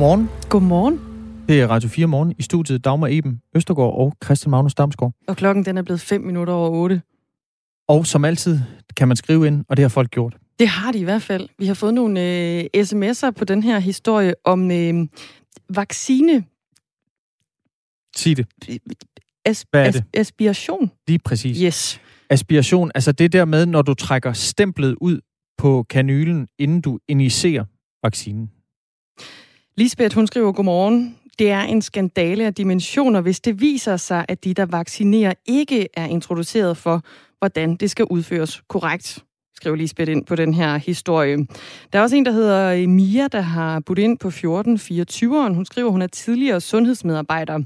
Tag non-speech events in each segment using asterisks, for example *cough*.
Godmorgen. Godmorgen. Det er Radio 4 morgen i studiet Dagmar Eben Østergaard og Christian Magnus Damsgaard. Og klokken den er blevet 5 minutter over 8. Og som altid kan man skrive ind, og det har folk gjort. Det har de i hvert fald. Vi har fået nogle øh, sms'er på den her historie om øh, vaccine. Sig det. As- Hvad er det? As- aspiration. Lige præcis. Yes. Aspiration, altså det der med, når du trækker stemplet ud på kanylen, inden du injicerer vaccinen. Lisbeth, hun skriver, godmorgen. Det er en skandale af dimensioner, hvis det viser sig, at de, der vaccinerer, ikke er introduceret for, hvordan det skal udføres korrekt skriver Lisbeth ind på den her historie. Der er også en, der hedder Mia, der har budt ind på 1424'eren. Hun skriver, hun er tidligere sundhedsmedarbejder.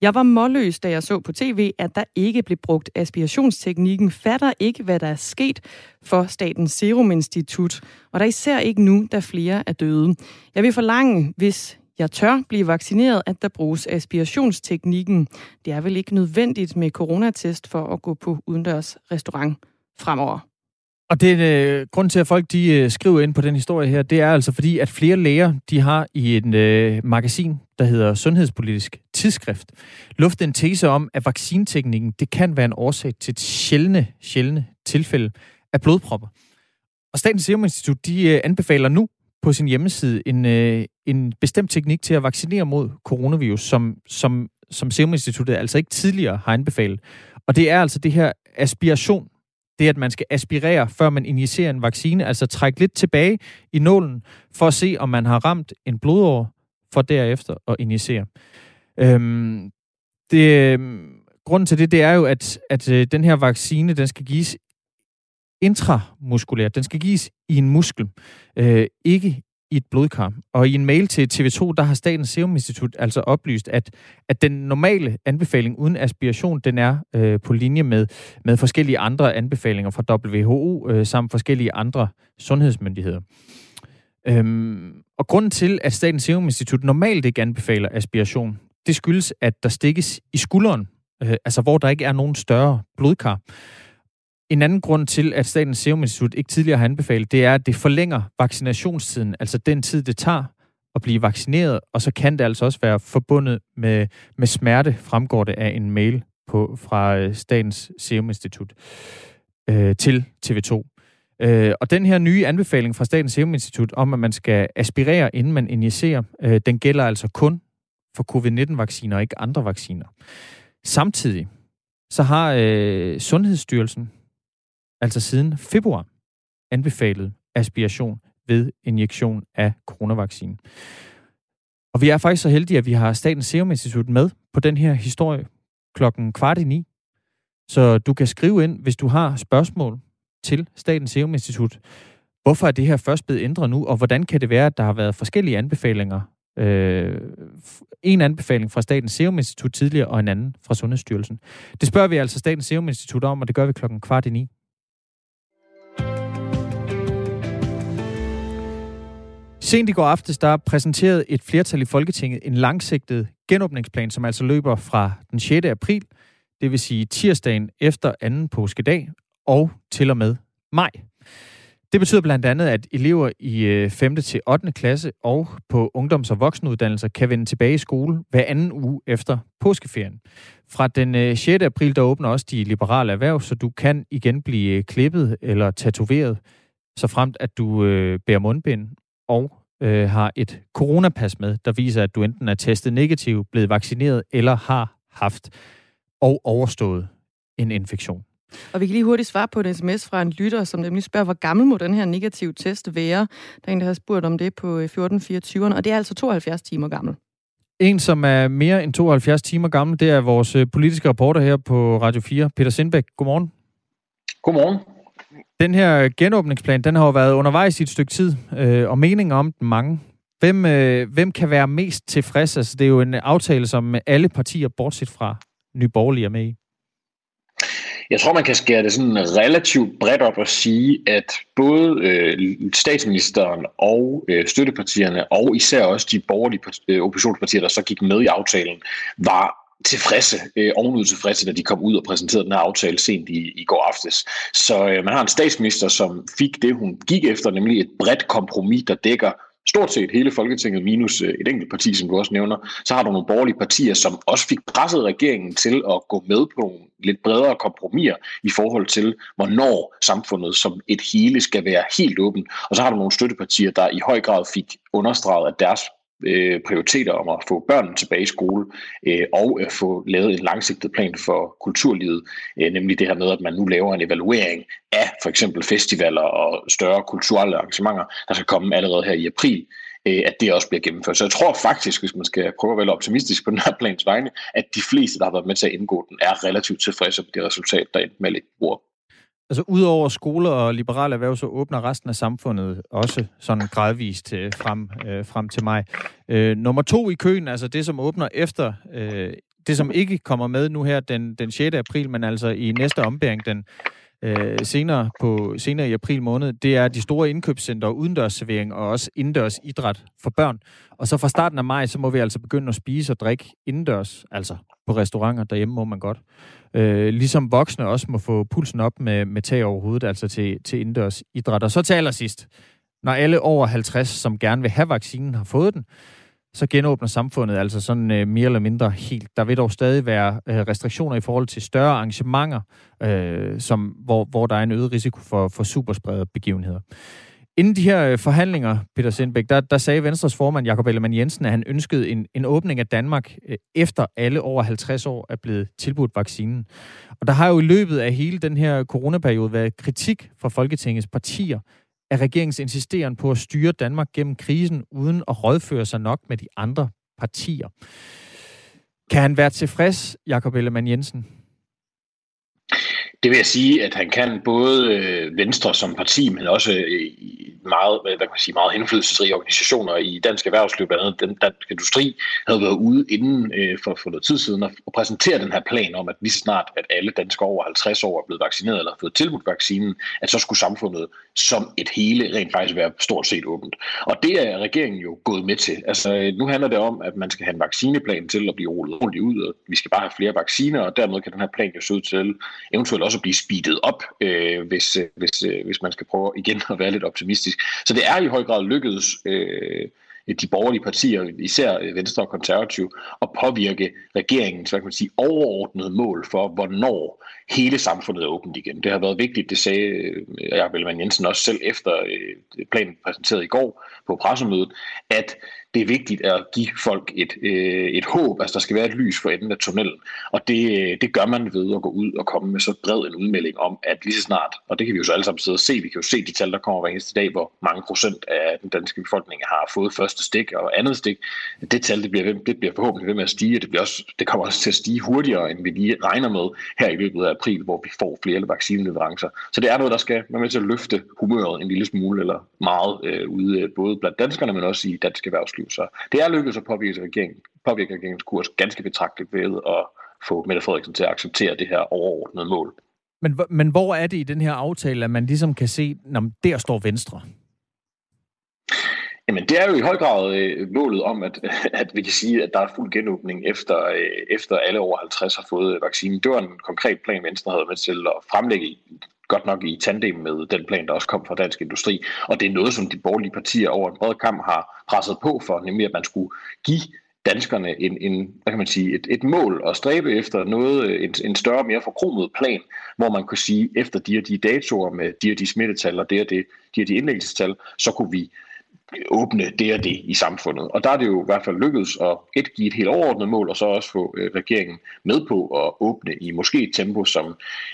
Jeg var målløs, da jeg så på tv, at der ikke blev brugt aspirationsteknikken. Fatter ikke, hvad der er sket for Statens Serum Institut. Og der er især ikke nu, da flere er døde. Jeg vil forlange, hvis jeg tør blive vaccineret, at der bruges aspirationsteknikken. Det er vel ikke nødvendigt med coronatest for at gå på udendørs restaurant fremover. Og det er øh, grund til, at folk de øh, skriver ind på den historie her, det er altså fordi, at flere læger, de har i et øh, magasin, der hedder Sundhedspolitisk Tidsskrift, luftet en tese om, at vaccinteknikken, det kan være en årsag til et sjældne, sjældne tilfælde af blodpropper. Og Statens Serum Institut, de øh, anbefaler nu på sin hjemmeside en, øh, en bestemt teknik til at vaccinere mod coronavirus, som, som, som Serum Instituttet altså ikke tidligere har anbefalet. Og det er altså det her aspiration det at man skal aspirere, før man injicerer en vaccine, altså trække lidt tilbage i nålen, for at se, om man har ramt en blodår, for derefter at injicere. Øhm, det, øhm, grunden til det, det er jo, at, at øh, den her vaccine, den skal gives intramuskulært. Den skal gives i en muskel, øh, ikke i et blodkar. Og i en mail til TV2, der har Statens Serum Institut altså oplyst, at, at den normale anbefaling uden aspiration, den er øh, på linje med, med forskellige andre anbefalinger fra WHO øh, samt forskellige andre sundhedsmyndigheder. Øhm, og grunden til, at Statens Serum Institut normalt ikke anbefaler aspiration, det skyldes, at der stikkes i skulderen, øh, altså hvor der ikke er nogen større blodkar. En anden grund til, at Statens Serum Institut ikke tidligere har anbefalet, det er, at det forlænger vaccinationstiden, altså den tid, det tager at blive vaccineret, og så kan det altså også være forbundet med, med smerte, fremgår det af en mail på, fra øh, Statens Serum Institut øh, til TV2. Øh, og den her nye anbefaling fra Statens Serum Institut om, at man skal aspirere, inden man injicerer, øh, den gælder altså kun for covid-19-vacciner og ikke andre vacciner. Samtidig så har øh, Sundhedsstyrelsen altså siden februar, anbefalet aspiration ved injektion af coronavaccinen. Og vi er faktisk så heldige, at vi har Statens Serum Institut med på den her historie klokken kvart i ni. Så du kan skrive ind, hvis du har spørgsmål til Statens Serum Institut. Hvorfor er det her først blevet ændret nu, og hvordan kan det være, at der har været forskellige anbefalinger? Øh, en anbefaling fra Statens Serum Institut tidligere, og en anden fra Sundhedsstyrelsen. Det spørger vi altså Statens Serum Institut om, og det gør vi klokken kvart i ni. Sent i går aftes, der præsenterede et flertal i Folketinget en langsigtet genåbningsplan, som altså løber fra den 6. april, det vil sige tirsdagen efter anden påskedag, og til og med maj. Det betyder blandt andet, at elever i øh, 5. Til 8. klasse og på ungdoms- og voksenuddannelser kan vende tilbage i skole hver anden uge efter påskeferien. Fra den øh, 6. April, der åbner også de liberale erhverv, så du kan igen blive klippet eller tatoveret, så fremt at du øh, bærer mundbind og øh, har et coronapas med, der viser, at du enten er testet negativ, blevet vaccineret eller har haft og overstået en infektion. Og vi kan lige hurtigt svare på en sms fra en lytter, som nemlig spørger, hvor gammel må den her negative test være? Der er en, der har spurgt om det på 1424'erne, og det er altså 72 timer gammel. En, som er mere end 72 timer gammel, det er vores øh, politiske reporter her på Radio 4, Peter Sindbæk. Godmorgen. Godmorgen. Den her genåbningsplan, den har jo været undervejs i et stykke tid, øh, og meninger om den mange. Hvem, øh, hvem kan være mest tilfreds? Altså, det er jo en aftale, som alle partier, bortset fra Nye Borgerlige, er med i. Jeg tror, man kan skære det sådan relativt bredt op og sige, at både øh, statsministeren og øh, støttepartierne, og især også de borgerlige øh, oppositionspartier, der så gik med i aftalen, var tilfredse, øh, ovenud tilfredse, da de kom ud og præsenterede den her aftale sent i, i går aftes. Så øh, man har en statsminister, som fik det, hun gik efter, nemlig et bredt kompromis, der dækker stort set hele Folketinget, minus øh, et enkelt parti, som du også nævner, så har du nogle borgerlige partier, som også fik presset regeringen til at gå med på nogle lidt bredere kompromiser i forhold til, hvornår samfundet som et hele skal være helt åbent. Og så har du nogle støttepartier, der i høj grad fik understreget, at deres øh, prioriteter om at få børnene tilbage i skole øh, og at få lavet en langsigtet plan for kulturlivet, øh, nemlig det her med, at man nu laver en evaluering af for eksempel festivaler og større kulturelle arrangementer, der skal komme allerede her i april, øh, at det også bliver gennemført. Så jeg tror faktisk, hvis man skal prøve at være optimistisk på den her plans vegne, at de fleste, der har været med til at indgå den, er relativt tilfredse med det resultat, der endte med at ligge Altså udover skoler og liberale erhverv, så åbner resten af samfundet også sådan gradvist øh, frem, øh, frem til mig. Øh, nummer to i køen, altså det, som åbner efter, øh, det som ikke kommer med nu her den, den 6. april, men altså i næste ombæring den øh, senere, på, senere i april måned, det er de store indkøbscenter, udendørsservering og også indendørs idræt for børn. Og så fra starten af maj, så må vi altså begynde at spise og drikke indendørs, altså på restauranter, derhjemme må man godt. Øh, ligesom voksne også må få pulsen op med, med tag over hovedet, altså til, til indendørs idræt. Og så til allersidst, når alle over 50, som gerne vil have vaccinen, har fået den, så genåbner samfundet altså sådan øh, mere eller mindre helt. Der vil dog stadig være øh, restriktioner i forhold til større arrangementer, øh, som, hvor, hvor der er en øget risiko for, for superspredte begivenheder. Inden de her øh, forhandlinger, Peter Sindbæk, der, der sagde Venstres formand Jakob Ellemann Jensen, at han ønskede en, en åbning af Danmark øh, efter alle over 50 år er blevet tilbudt vaccinen. Og der har jo i løbet af hele den her coronaperiode været kritik fra Folketingets partier af regeringens insisteren på at styre Danmark gennem krisen, uden at rådføre sig nok med de andre partier. Kan han være tilfreds, Jakob Ellemann Jensen? Det vil jeg sige, at han kan både øh, Venstre som parti, men også øh, meget, hvad kan man sige, meget indflydelsesrige organisationer i dansk erhvervsliv, blandt andet den dansk industri, havde været ude inden øh, for, for noget tid siden og, og præsentere den her plan om, at lige så snart, at alle danskere over 50 år er blevet vaccineret eller har fået tilbudt vaccinen, at så skulle samfundet som et hele rent faktisk være stort set åbent. Og det er regeringen jo gået med til. Altså, øh, nu handler det om, at man skal have en vaccineplan til at blive rullet ordentligt ud, og vi skal bare have flere vacciner, og dermed kan den her plan jo se ud til eventuelt også at blive speedet op, øh, hvis, øh, hvis, øh, hvis man skal prøve igen at være lidt optimistisk. Så det er i høj grad lykkedes øh, de borgerlige partier, især Venstre og Konservativ, at påvirke regeringens hvad kan man sige, overordnede mål for, hvornår hele samfundet er åbent igen. Det har været vigtigt, det sagde øh, jeg Jacob Ellemann Jensen også selv efter øh, planen præsenteret i går på pressemødet, at det er vigtigt at give folk et, øh, et håb, altså der skal være et lys for enden af tunnelen. Og det, det gør man ved at gå ud og komme med så bred en udmelding om, at lige så snart, og det kan vi jo så alle sammen sidde og se, vi kan jo se de tal, der kommer hver eneste dag, hvor mange procent af den danske befolkning har fået første stik og andet stik. Det tal, det bliver, det bliver forhåbentlig ved med at stige, og det, bliver også, det kommer også til at stige hurtigere, end vi lige regner med her i løbet af april, hvor vi får flere vaccineleverancer. Så det er noget, der skal være med til at løfte humøret en lille smule eller meget øh, ude, øh, både blandt danskerne, men også i dansk erhvervsliv. Så det er lykkedes at påvirke, regeringen, påvirke regeringens kurs ganske betragteligt ved at få Mette Frederiksen til at acceptere det her overordnede mål. Men, men hvor er det i den her aftale, at man ligesom kan se, at der står Venstre? Jamen, det er jo i høj grad øh, målet om, at, *laughs* at vi kan sige, at der er fuld genåbning efter, øh, efter alle over 50 har fået øh, vaccinen. Det var en konkret plan, Venstre havde med til at fremlægge godt nok i tandem med den plan, der også kom fra Dansk Industri. Og det er noget, som de borgerlige partier over en bred kamp har presset på for, nemlig at man skulle give danskerne en, en hvad kan man sige, et, et mål at stræbe efter noget, øh, en, en større, mere forkromet plan, hvor man kunne sige, efter de og de datoer med de og de smittetal og det og det, de og de indlæggelsestal, så kunne vi åbne det og det i samfundet. Og der er det jo i hvert fald lykkedes at et, give et helt overordnet mål, og så også få øh, regeringen med på at åbne i måske et tempo, som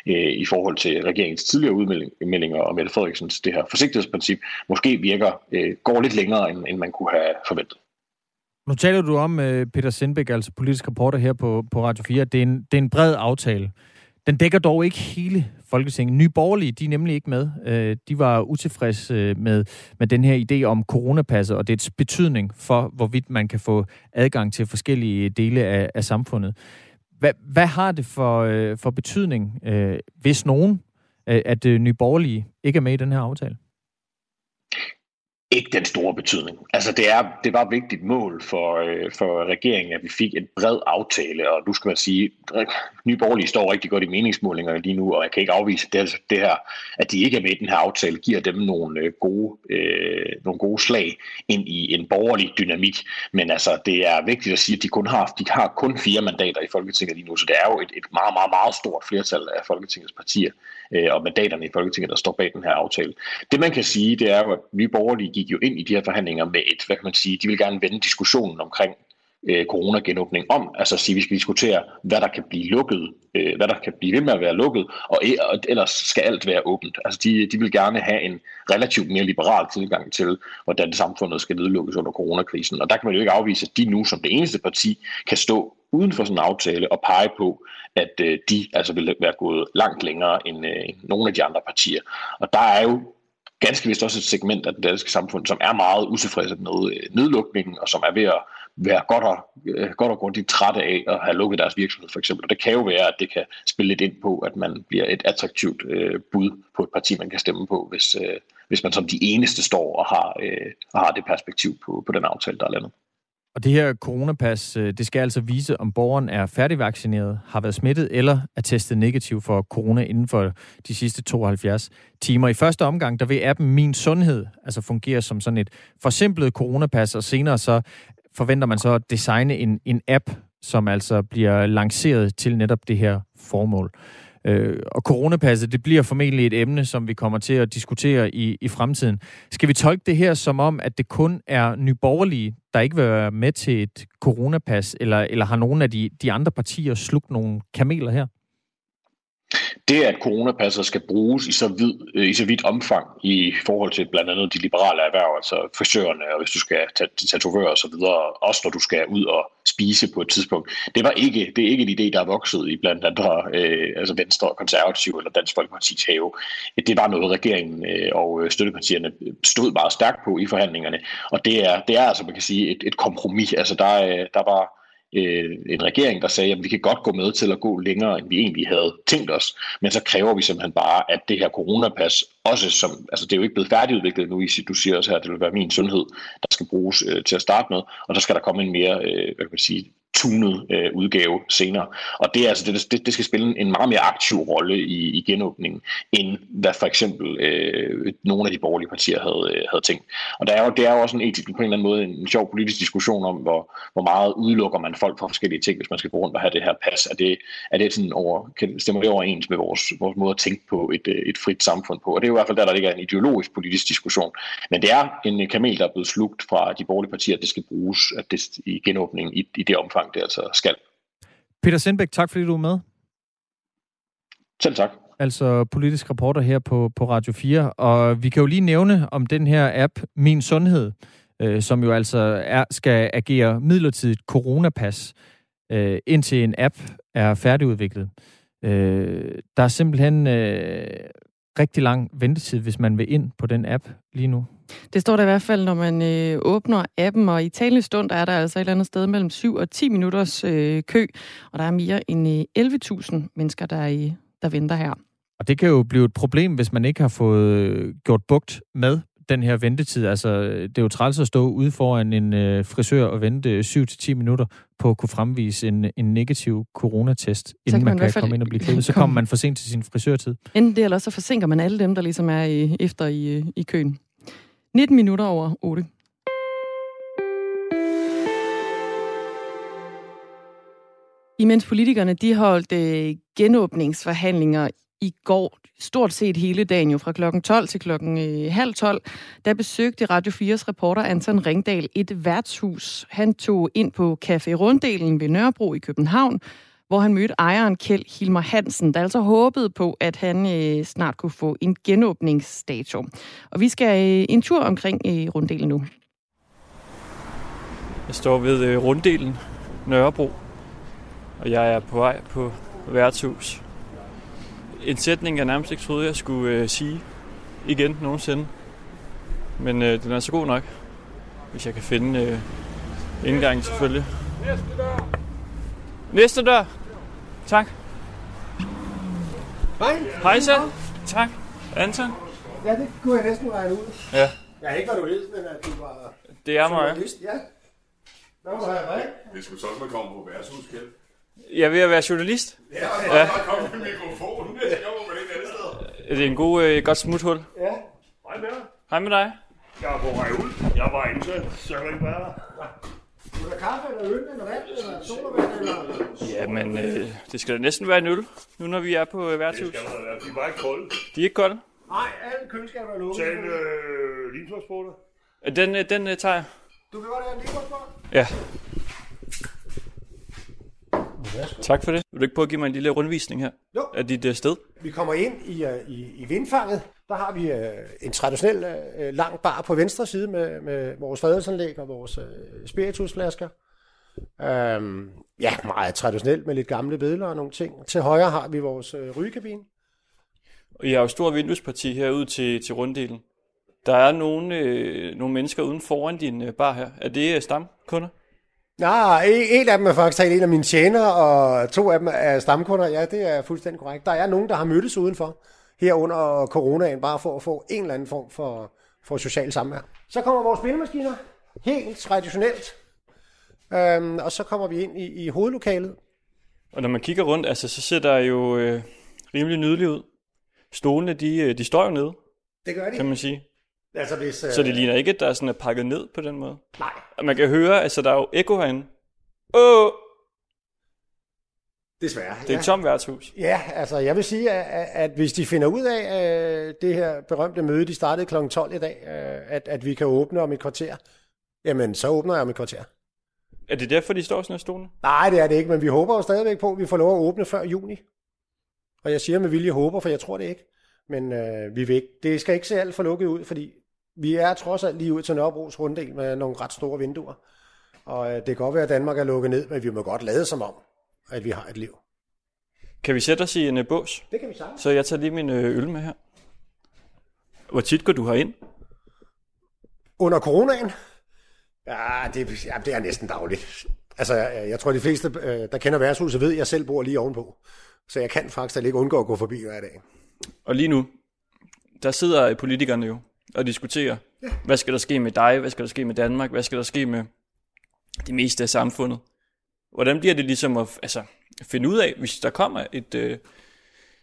øh, i forhold til regeringens tidligere udmeldinger og Mette Frederiksens det her forsigtighedsprincip, måske virker, øh, går lidt længere, end, end man kunne have forventet. Nu taler du om, øh, Peter Sindbæk, altså politisk reporter her på, på Radio 4, det er, en, det er en bred aftale. Den dækker dog ikke hele Folketinget. Nye Borgerlige, de er nemlig ikke med. Øh, de var utilfredse øh, med, med den her idé om coronapasset og dets betydning for, hvorvidt man kan få adgang til forskellige dele af, af samfundet. Hvad, hvad har det for, øh, for betydning, øh, hvis nogen, øh, at Nye Borgerlige ikke er med i den her aftale? Ikke den store betydning. Altså det, er, det var et vigtigt mål for, øh, for regeringen, at vi fik en bred aftale, og nu skal man sige, Nye Borgerlige står rigtig godt i meningsmålingerne lige nu, og jeg kan ikke afvise det, altså, det her, at de ikke er med i den her aftale, giver dem nogle øh, gode, øh, nogle gode slag ind i en borgerlig dynamik. Men altså, det er vigtigt at sige, at de kun har, de har kun fire mandater i Folketinget lige nu, så det er jo et, et meget, meget, meget stort flertal af Folketingets partier øh, og mandaterne i Folketinget, der står bag den her aftale. Det man kan sige, det er jo, at Nye Borgerlige gik jo ind i de her forhandlinger med et, hvad kan man sige, de vil gerne vende diskussionen omkring øh, coronagenåbning om, altså at sige, at vi skal diskutere, hvad der kan blive lukket, øh, hvad der kan blive ved med at være lukket, og, e- og ellers skal alt være åbent. Altså de, de vil gerne have en relativt mere liberal tilgang til, hvordan samfundet skal nedlukkes under coronakrisen. Og der kan man jo ikke afvise, at de nu som det eneste parti kan stå uden for sådan en aftale og pege på, at øh, de altså vil være gået langt længere end øh, nogle af de andre partier. Og der er jo ganske vist også et segment af det danske samfund, som er meget utilfredse med øh, nedlukningen, og som er ved at være godt og, øh, godt og grundigt trætte af at have lukket deres virksomhed for eksempel. Og det kan jo være, at det kan spille lidt ind på, at man bliver et attraktivt øh, bud på et parti, man kan stemme på, hvis, øh, hvis man som de eneste står og har, øh, og har det perspektiv på, på den aftale, der er landet. Og det her coronapas, øh, det skal altså vise, om borgeren er færdigvaccineret, har været smittet eller er testet negativ for corona inden for de sidste 72 timer. I første omgang, der vil appen Min Sundhed altså fungere som sådan et forsimplet coronapas, og senere så forventer man så at designe en, en app, som altså bliver lanceret til netop det her formål. Øh, og coronapasset, det bliver formentlig et emne, som vi kommer til at diskutere i, i fremtiden. Skal vi tolke det her som om, at det kun er nyborgerlige, der ikke vil være med til et coronapas, eller, eller har nogle af de, de andre partier slugt nogle kameler her? Det, at coronapasset skal bruges i så, vid, øh, i så vidt omfang i forhold til blandt andet de liberale erhverv, altså frisørerne, og hvis du skal tage tatovører og så videre, også når du skal ud og spise på et tidspunkt, det var ikke, det er ikke en idé, der er vokset i blandt andre, øh, altså Venstre, Konservative eller Dansk Folkeparti's have. Det var noget, regeringen øh, og øh, støttepartierne stod meget stærkt på i forhandlingerne, og det er, det er altså, man kan sige, et, et kompromis. Altså der, der var øh, en regering, der sagde, at vi kan godt gå med til at gå længere, end vi egentlig havde tænkt os, men så kræver vi simpelthen bare, at det her coronapas også som, altså det er jo ikke blevet færdigudviklet nu, du siger også her, at det vil være min sundhed, der skal bruges øh, til at starte med, og der skal der komme en mere, øh, hvad kan man sige, tunet øh, udgave senere. Og det, er altså, det, det, det skal spille en meget mere aktiv rolle i, i genåbningen, end hvad for eksempel øh, nogle af de borgerlige partier havde, øh, havde tænkt. Og der er jo, det er jo også en etisk, på en eller anden måde en sjov politisk diskussion om, hvor, hvor meget udelukker man folk fra forskellige ting, hvis man skal gå rundt og have det her pas. Er det, er det sådan over, kan, stemmer det overens med vores, vores måde at tænke på et, øh, et frit samfund på? Og det er jo i hvert fald der, der ligger en ideologisk politisk diskussion. Men det er en kamel, der er blevet slugt fra de borgerlige partier, at det skal bruges at det, i genåbningen i, i det omfang, det altså skal. Peter Sindbæk, tak fordi du er med. Selv tak. Altså politisk reporter her på, på Radio 4. Og vi kan jo lige nævne om den her app, Min Sundhed, øh, som jo altså er, skal agere midlertidigt coronapas, øh, indtil en app er færdigudviklet. Øh, der er simpelthen øh, rigtig lang ventetid, hvis man vil ind på den app lige nu. Det står der i hvert fald, når man øh, åbner appen, og i talende stund er der altså et eller andet sted mellem 7 og 10 minutters øh, kø, og der er mere end øh, 11.000 mennesker, der, er, der venter her. Og det kan jo blive et problem, hvis man ikke har fået øh, gjort bugt med den her ventetid. Altså, det er jo træls at stå ude foran en øh, frisør og vente 7-10 minutter på at kunne fremvise en, en negativ coronatest, inden man, man kan komme ind og blive klippet. Så kommer man for sent til sin frisørtid. Enten det, eller så forsinker man alle dem, der ligesom er i, efter i, i køen. 19 minutter over 8. Imens politikerne de holdt øh, genåbningsforhandlinger i går, stort set hele dagen, jo fra klokken 12 til klokken øh, halv 12, der besøgte Radio 4's reporter Anton Ringdal et værtshus. Han tog ind på Café Runddelen ved Nørrebro i København, hvor han mødte ejeren Kjeld Hilmer Hansen, der altså håbede på, at han øh, snart kunne få en genåbningsdato. Og vi skal øh, en tur omkring øh, runddelen nu. Jeg står ved øh, runddelen Nørrebro, og jeg er på vej på værtshus. En sætning, jeg nærmest ikke troede, jeg skulle øh, sige igen nogensinde. Men øh, den er så god nok, hvis jeg kan finde øh, indgangen selvfølgelig. Næste dør! Tak. Hej. Hej så. Tak. Anton. Ja, det kunne jeg næsten regne ud. Ja. Jeg har ikke, hvad du ved, men at du var Det er mig. journalist. Ja. Hvad må du have, hvad? Det skulle så man komme på værtshuskæld. Jeg er ved at være journalist. Ja, og ja. bare komme med mikrofonen. Det skal man ikke andet sted. Er det en god, øh, godt smuthul? Ja. Hej med dig. Hej med dig. Jeg er på vej ud. Jeg var inde, så jeg kan ikke være der. Vil du have kaffe, eller øl, eller vand, eller sodavand, eller... Jamen, øh, det skal da næsten være en øl, nu når vi er på øh, Det værtshus. skal der være. De er bare ikke kolde. De er ikke kolde. Nej, alle køleskab er lukket. Tag en øh, limtøjsbåter. Øh, Den, øh, den øh, tager jeg. Du kan godt have en limosport. Ja. Tak for det. Vil du ikke prøve at give mig en lille rundvisning her Jo. af dit øh, sted? Vi kommer ind i, uh, i, i vindfanget. Der har vi uh, en traditionel uh, lang bar på venstre side med, med vores fadelsanlæg og vores uh, spiritusflasker. Um, ja, meget traditionelt med lidt gamle billeder og nogle ting. Til højre har vi vores uh, rygekabine. Og I har jo stor vinduesparti herude til, til runddelen. Der er nogle, øh, nogle mennesker uden foran din øh, bar her. Er det øh, stamkunder? Nej, en af dem er faktisk en af mine tjenere, og to af dem er stamkunder. Ja, det er fuldstændig korrekt. Der er nogen, der har mødtes udenfor her under coronaen, bare for at få en eller anden form for, for social samvær. Så kommer vores spillemaskiner, helt traditionelt. Øhm, og så kommer vi ind i, i hovedlokalet. Og når man kigger rundt, altså, så ser der jo øh, rimelig nydeligt ud. Stolene, de, øh, de står jo nede, Det gør de. kan man sige. Altså hvis... Øh, Så det ligner ikke, at der er sådan er pakket ned på den måde. Nej, Og man kan høre, altså der er jo ekko herinde. Åh, desværre. det er et tomt værtshus. Ja, altså jeg vil sige, at, at, at hvis de finder ud af øh, det her berømte møde, de startede kl. 12 i dag, øh, at, at vi kan åbne om et kvarter, jamen så åbner jeg om et kvarter. Er det derfor, de står sådan her stolene? Nej, det er det ikke, men vi håber jo stadigvæk på, at vi får lov at åbne før juni. Og jeg siger med vilje håber, for jeg tror det ikke. Men øh, vi vil ikke. Det skal ikke se alt for lukket ud, fordi vi er trods alt lige ud til Nørrebros runddel med nogle ret store vinduer. Og øh, det kan godt være, at Danmark er lukket ned, men vi må godt lade som om, at vi har et liv. Kan vi sætte os i en uh, bås? Det kan vi sagtens. Så jeg tager lige min øh, øl med her. Hvor tit går du herind? Under coronaen? Ja, det, ja, det er næsten dagligt. Altså, jeg, jeg tror, de fleste, øh, der kender værtshuset, ved, at jeg selv bor lige ovenpå. Så jeg kan faktisk ikke undgå at gå forbi hver dag. Og lige nu, der sidder øh, politikerne jo og diskuterer, ja. hvad skal der ske med dig, hvad skal der ske med Danmark, hvad skal der ske med det meste af samfundet. Hvordan bliver det ligesom at altså, finde ud af, hvis der kommer et, øh,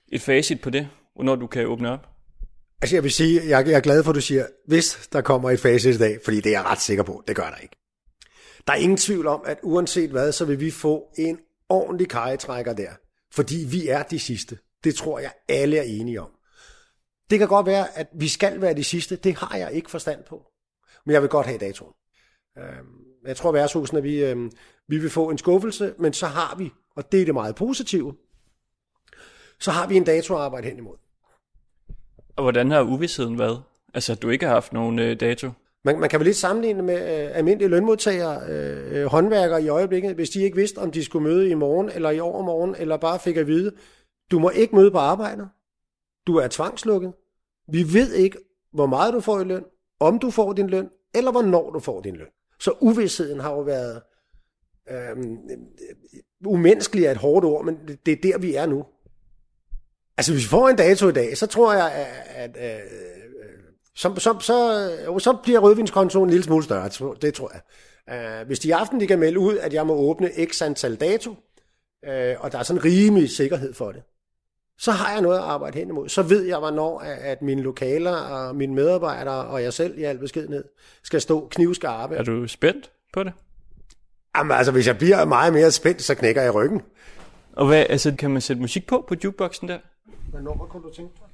et facit på det, hvornår du kan åbne op? Altså jeg vil sige, jeg, jeg er glad for, at du siger, hvis der kommer et facit i dag, fordi det er jeg ret sikker på, det gør der ikke. Der er ingen tvivl om, at uanset hvad, så vil vi få en ordentlig kajetrækker der. Fordi vi er de sidste. Det tror jeg, alle er enige om. Det kan godt være, at vi skal være de sidste. Det har jeg ikke forstand på. Men jeg vil godt have datoen. Øhm, Jeg tror, værtshusene, at vi, øhm, vi vil få en skuffelse, men så har vi, og det er det meget positive, så har vi en dato at arbejde hen imod. Og hvordan har uvidsheden været? Altså, at du ikke har haft nogen øh, dato? Man, man kan vel lidt sammenligne med øh, almindelige lønmodtagere, øh, øh, håndværkere i øjeblikket, hvis de ikke vidste, om de skulle møde i morgen eller i overmorgen, eller bare fik at vide, du må ikke møde på arbejde. Du er tvangslukket. Vi ved ikke, hvor meget du får i løn, om du får din løn, eller hvornår du får din løn. Så uvidsheden har jo været øhm, øh, umenneskelig er et hårdt ord, men det- er der, vi er nu. Altså, hvis vi får en dato i dag, så tror jeg, at, at at så, så, så, så bliver rødvinskontoen en lille smule større, det tror jeg. Uh, hvis de i aften de kan melde ud, at jeg må åbne x antal dato, uh, og der er sådan rimelig sikkerhed for det, så har jeg noget at arbejde hen imod. Så ved jeg, hvornår at, at mine lokaler og mine medarbejdere og jeg selv i al beskedenhed skal stå knivskarpe. Er du spændt på det? Jamen altså, hvis jeg bliver meget mere spændt, så knækker jeg ryggen. Og hvad, altså, kan man sætte musik på på jukeboxen der? Hvad nummer kunne du tænke dig?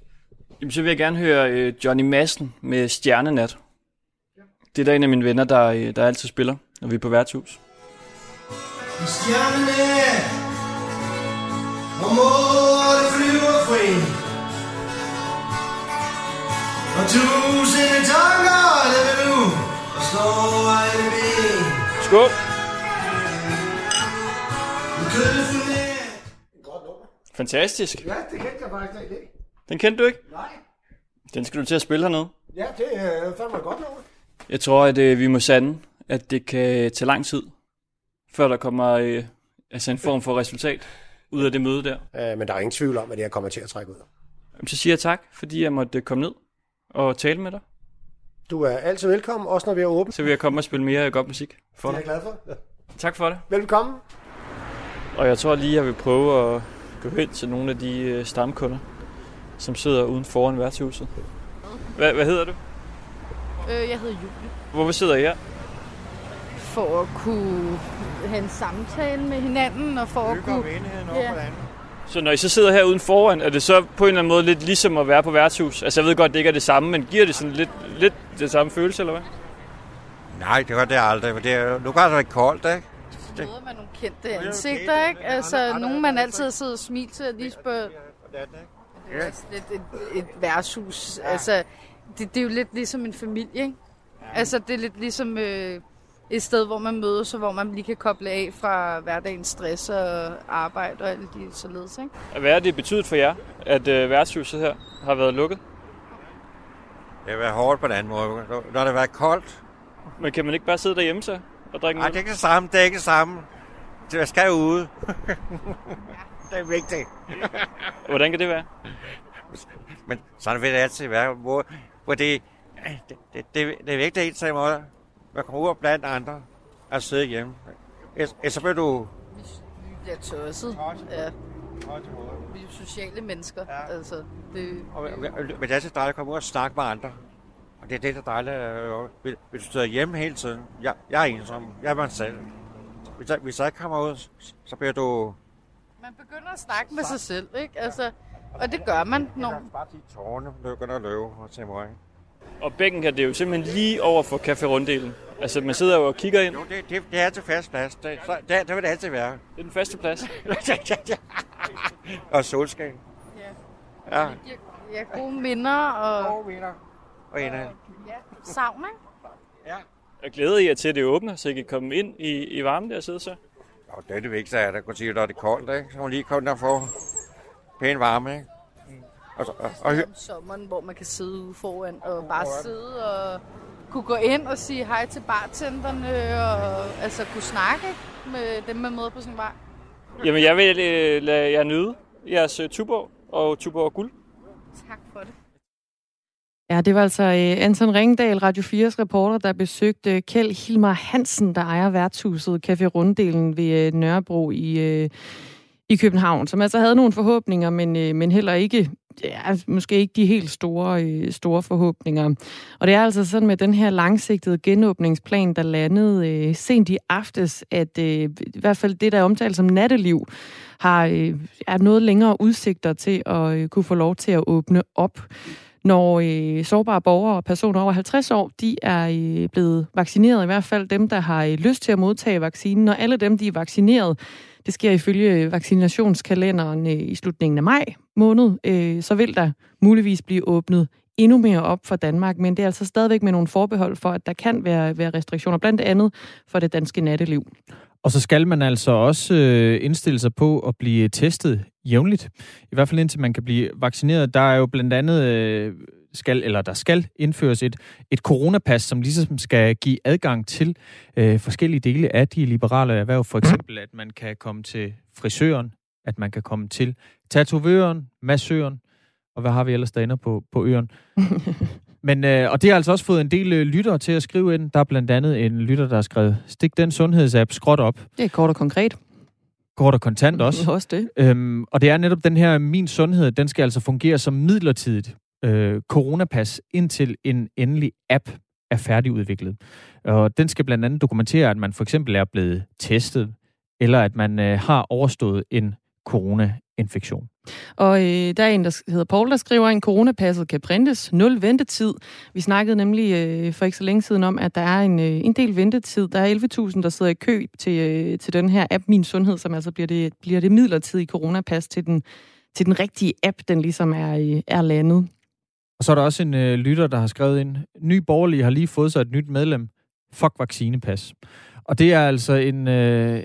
Jamen, så vil jeg gerne høre øh, Johnny Madsen med Stjernenat. Det er der en af mine venner, der, øh, der altid spiller, når vi er på værtshus. Stjernenat Og fri Og tusinde tanker lever nu Og slår alle ben Skål! Fantastisk. Ja, det kendte jeg faktisk ikke. Den kendte du ikke? Nej. Den skal du til at spille hernede. Ja, det er fandme et godt nummer. Jeg tror, at øh, vi må sande, at det kan tage lang tid, før der kommer øh, altså en form for resultat ud af det møde der. Uh, men der er ingen tvivl om, at det her kommer til at trække ud. Jamen, så siger jeg tak, fordi jeg måtte øh, komme ned og tale med dig. Du er altid velkommen, også når vi er åbne. Så vil jeg komme og spille mere godt musik for Det er dig. jeg glad for. Ja. Tak for det. Velkommen. Og jeg tror lige, jeg vil prøve at gå hen til nogle af de øh, stamkunder, som sidder uden foran værtshuset. Hvad, hvad hedder du? Øh, jeg hedder Julie. Hvorfor sidder I her? For at kunne have en samtale med hinanden, og for at kunne... Ja. Så når I så sidder her uden foran, er det så på en eller anden måde lidt ligesom at være på værtshus? Altså jeg ved godt, det ikke er det samme, men giver det sådan lidt, lidt det samme følelse, eller hvad? Nej, det gør det aldrig, for det er, nu kan det koldt, ikke? møder man nogle kendte ansigter, ikke? Altså, nogen man altid har siddet og smilt til, og lige spørger... Det er også lidt et, et værtshus. Altså, det, det er jo lidt ligesom en familie, ikke? Altså, det er lidt ligesom øh, et sted, hvor man mødes, og hvor man lige kan koble af fra hverdagens stress og arbejde og alt de således, ikke? Hvad er det betydet for jer, at øh, værtshuset her har været lukket? Det har været hårdt på den anden måde. Når det har været koldt. Men kan man ikke bare sidde derhjemme så og drikke Nej, det er ikke det samme, det er ikke det samme. Det skal ude. *laughs* det er vigtigt. Hvordan kan det være? Men sådan vil det altid være, hvor, hvor det, det, det, det, det er vigtigt en samme måde. Man kommer ud og blandt andre og sidde hjemme. Ellers så bliver du... Vi bliver tosset. Ja. Vi er sociale mennesker. Ja. Altså, det, Og, men men det er altid dejligt at komme ud og snakke med andre. Og det er det, der er dejligt. Hvis hvis du sidder hjemme hele tiden. Jeg, jeg er ensom. Jeg er mig selv. Hvis jeg, hvis jeg ikke kommer ud, så- så bliver du... man begynder at snakke med sig selv, ikke? Altså, og det gør man, når... Bare de tårne begynder at løbe og til mig. Og bænken her, det er jo simpelthen lige over for Café Runddelen. Altså man sidder jo og kigger ind. Jo, det, det, det er til fast plads. Det, så, det, det vil det altid være. Det er den faste plads. *laughs* og solskin. Ja. Ja. ja, gode minder og Gode vinder. Og en af ja, savn, ikke? Jeg glæder jer til, at det åbner, så I kan komme ind i, i varmen der og sidde så. Og det er det vigtigste af det. Kunne sige, når det er koldt, ikke? Så må man lige komme der og få pæn varme, ikke? Og, så- og, og, om sommeren, hvor man kan sidde ude foran og bare sidde og kunne gå ind og sige hej til bartenderne og altså kunne snakke med dem, man møder på sin vej. Jamen jeg vil øh, lade jer nyde jeres øh, Tuborg og Tuborg Guld. Tak for det. Ja, det var altså øh, Anton Ringdal, Radio 4's reporter, der besøgte Kjeld Hilmar Hansen, der ejer værtshuset Café Runddelen ved øh, Nørrebro i, øh, i København, som altså havde nogle forhåbninger, men, øh, men heller ikke, ja, måske ikke de helt store, øh, store forhåbninger. Og det er altså sådan med den her langsigtede genåbningsplan, der landede øh, sent i aftes, at øh, i hvert fald det, der er omtalt som natteliv, har øh, er noget længere udsigter til at øh, kunne få lov til at åbne op når øh, sårbare borgere og personer over 50 år, de er øh, blevet vaccineret, i hvert fald dem, der har øh, lyst til at modtage vaccinen, og alle dem, de er vaccineret, det sker ifølge vaccinationskalenderen øh, i slutningen af maj måned, øh, så vil der muligvis blive åbnet endnu mere op for Danmark, men det er altså stadigvæk med nogle forbehold for, at der kan være, være restriktioner, blandt andet for det danske natteliv. Og så skal man altså også øh, indstille sig på at blive testet jævnligt. I hvert fald indtil man kan blive vaccineret. Der er jo blandt andet øh, skal, eller der skal indføres et, et coronapas, som ligesom skal give adgang til øh, forskellige dele af de liberale erhverv. For eksempel, at man kan komme til frisøren, at man kan komme til tatovøren, massøren, og hvad har vi ellers derinde på, på øren? *laughs* Men, øh, og det har altså også fået en del øh, lyttere til at skrive ind. Der er blandt andet en lytter, der har skrevet, stik den sundhedsapp, skråt op. Det er kort og konkret. Kort og kontant også. *laughs* Også det. Øhm, og det er netop den her Min Sundhed, den skal altså fungere som midlertidigt øh, coronapas, indtil en endelig app er færdigudviklet. Og den skal blandt andet dokumentere, at man for eksempel er blevet testet, eller at man øh, har overstået en corona-infektion. Og øh, der er en, der hedder Paul, der skriver, at en coronapasset kan printes. Nul ventetid. Vi snakkede nemlig øh, for ikke så længe siden om, at der er en, øh, en del ventetid. Der er 11.000, der sidder i kø til, øh, til den her app Min Sundhed, som altså bliver det, bliver det midlertidige coronapas til den, til den rigtige app, den ligesom er, øh, er landet. Og så er der også en øh, lytter, der har skrevet ind, Ny Borgerlige har lige fået sig et nyt medlem. Fuck vaccinepas. Og det er altså en, øh,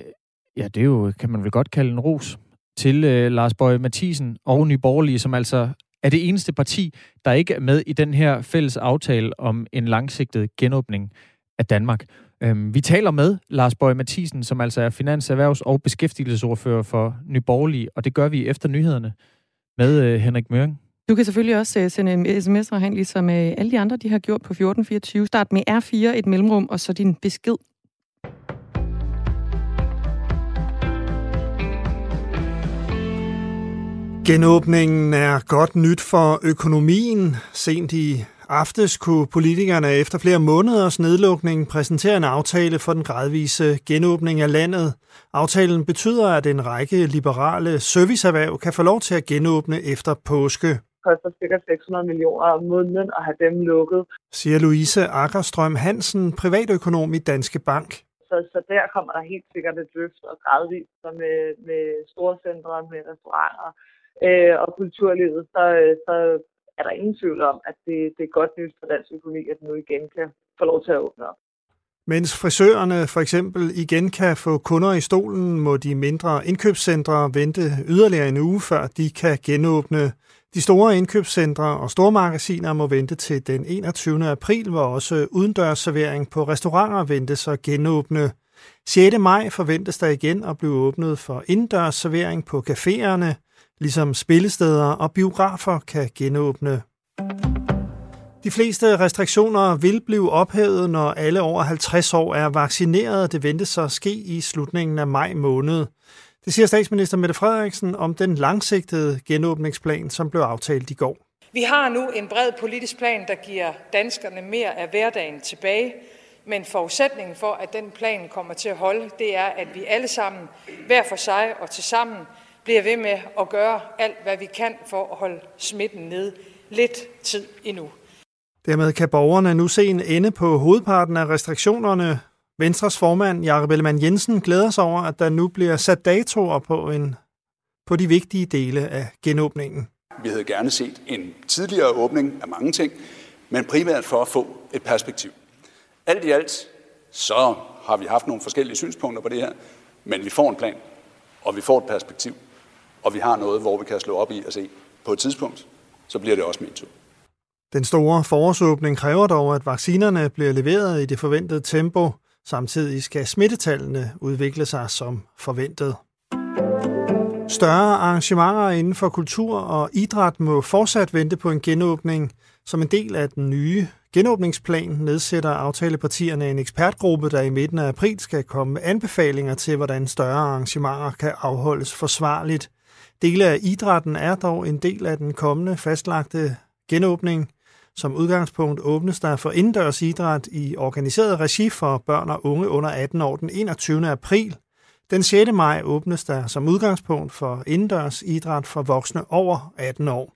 ja, det er jo, kan man vel godt kalde en ros til øh, Lars Bøge Mathisen og Ny Borgerlige, som altså er det eneste parti, der ikke er med i den her fælles aftale om en langsigtet genåbning af Danmark. Øhm, vi taler med Lars Bøge Mathisen, som altså er finans-, erhvervs- og beskæftigelsesordfører for Ny Borgerlige, og det gør vi efter nyhederne med øh, Henrik Møring. Du kan selvfølgelig også uh, sende sms'er hen, ligesom uh, alle de andre, de har gjort på 1424. Start med R4, et mellemrum, og så din besked. Genåbningen er godt nyt for økonomien. Sent i aftes kunne politikerne efter flere måneders nedlukning præsentere en aftale for den gradvise genåbning af landet. Aftalen betyder, at en række liberale serviceerhverv kan få lov til at genåbne efter påske. Det koster ca. 600 millioner om måneden at have dem lukket. Siger Louise Akkerstrøm Hansen, privatøkonom i Danske Bank. Så, så der kommer der helt sikkert et løft og gradvist med, med store centre, med restauranter øh, og kulturlivet, så, øh, så er der ingen tvivl om, at det, det er godt nyt for dansk økonomi, at den nu igen kan få lov til at åbne op. Mens frisørerne for eksempel igen kan få kunder i stolen, må de mindre indkøbscentre vente yderligere en uge, før de kan genåbne. De store indkøbscentre og stormagasiner må vente til den 21. april, hvor også udendørsservering på restauranter ventes at genåbne. 6. maj forventes der igen at blive åbnet for indendørsservering på caféerne, ligesom spillesteder og biografer kan genåbne. De fleste restriktioner vil blive ophævet, når alle over 50 år er vaccineret. Det ventes at ske i slutningen af maj måned. Det siger statsminister Mette Frederiksen om den langsigtede genåbningsplan, som blev aftalt i går. Vi har nu en bred politisk plan, der giver danskerne mere af hverdagen tilbage. Men forudsætningen for, at den plan kommer til at holde, det er, at vi alle sammen, hver for sig og til sammen, bliver ved med at gøre alt, hvad vi kan for at holde smitten ned lidt tid endnu. Dermed kan borgerne nu se en ende på hovedparten af restriktionerne. Venstres formand, Jakob Ellemann Jensen, glæder sig over, at der nu bliver sat datoer på, en, på de vigtige dele af genåbningen. Vi havde gerne set en tidligere åbning af mange ting, men primært for at få et perspektiv. Alt i alt, så har vi haft nogle forskellige synspunkter på det her, men vi får en plan, og vi får et perspektiv, og vi har noget, hvor vi kan slå op i og se, på et tidspunkt, så bliver det også min tur. Den store forårsåbning kræver dog, at vaccinerne bliver leveret i det forventede tempo. Samtidig skal smittetallene udvikle sig som forventet. Større arrangementer inden for kultur og idræt må fortsat vente på en genåbning. Som en del af den nye genåbningsplan nedsætter aftalepartierne en ekspertgruppe, der i midten af april skal komme med anbefalinger til, hvordan større arrangementer kan afholdes forsvarligt. Dele af idrætten er dog en del af den kommende fastlagte genåbning. Som udgangspunkt åbnes der for indendørs idræt i organiseret regi for børn og unge under 18 år den 21. april. Den 6. maj åbnes der som udgangspunkt for indendørs idræt for voksne over 18 år.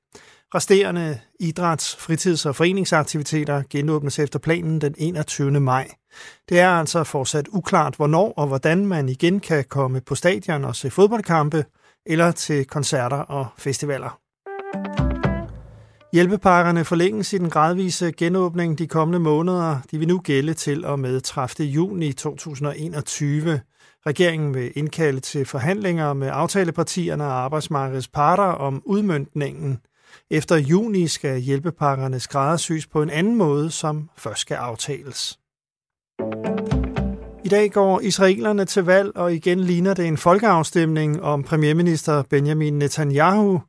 Resterende idræts-, fritids- og foreningsaktiviteter genåbnes efter planen den 21. maj. Det er altså fortsat uklart, hvornår og hvordan man igen kan komme på stadion og se fodboldkampe eller til koncerter og festivaler. Hjælpepakkerne forlænges i den gradvise genåbning de kommende måneder. De vil nu gælde til og med 30. juni 2021. Regeringen vil indkalde til forhandlinger med aftalepartierne og arbejdsmarkedets parter om udmyndningen. Efter juni skal hjælpepakkerne skræddersys på en anden måde, som først skal aftales. I dag går israelerne til valg, og igen ligner det en folkeafstemning om premierminister Benjamin Netanyahu.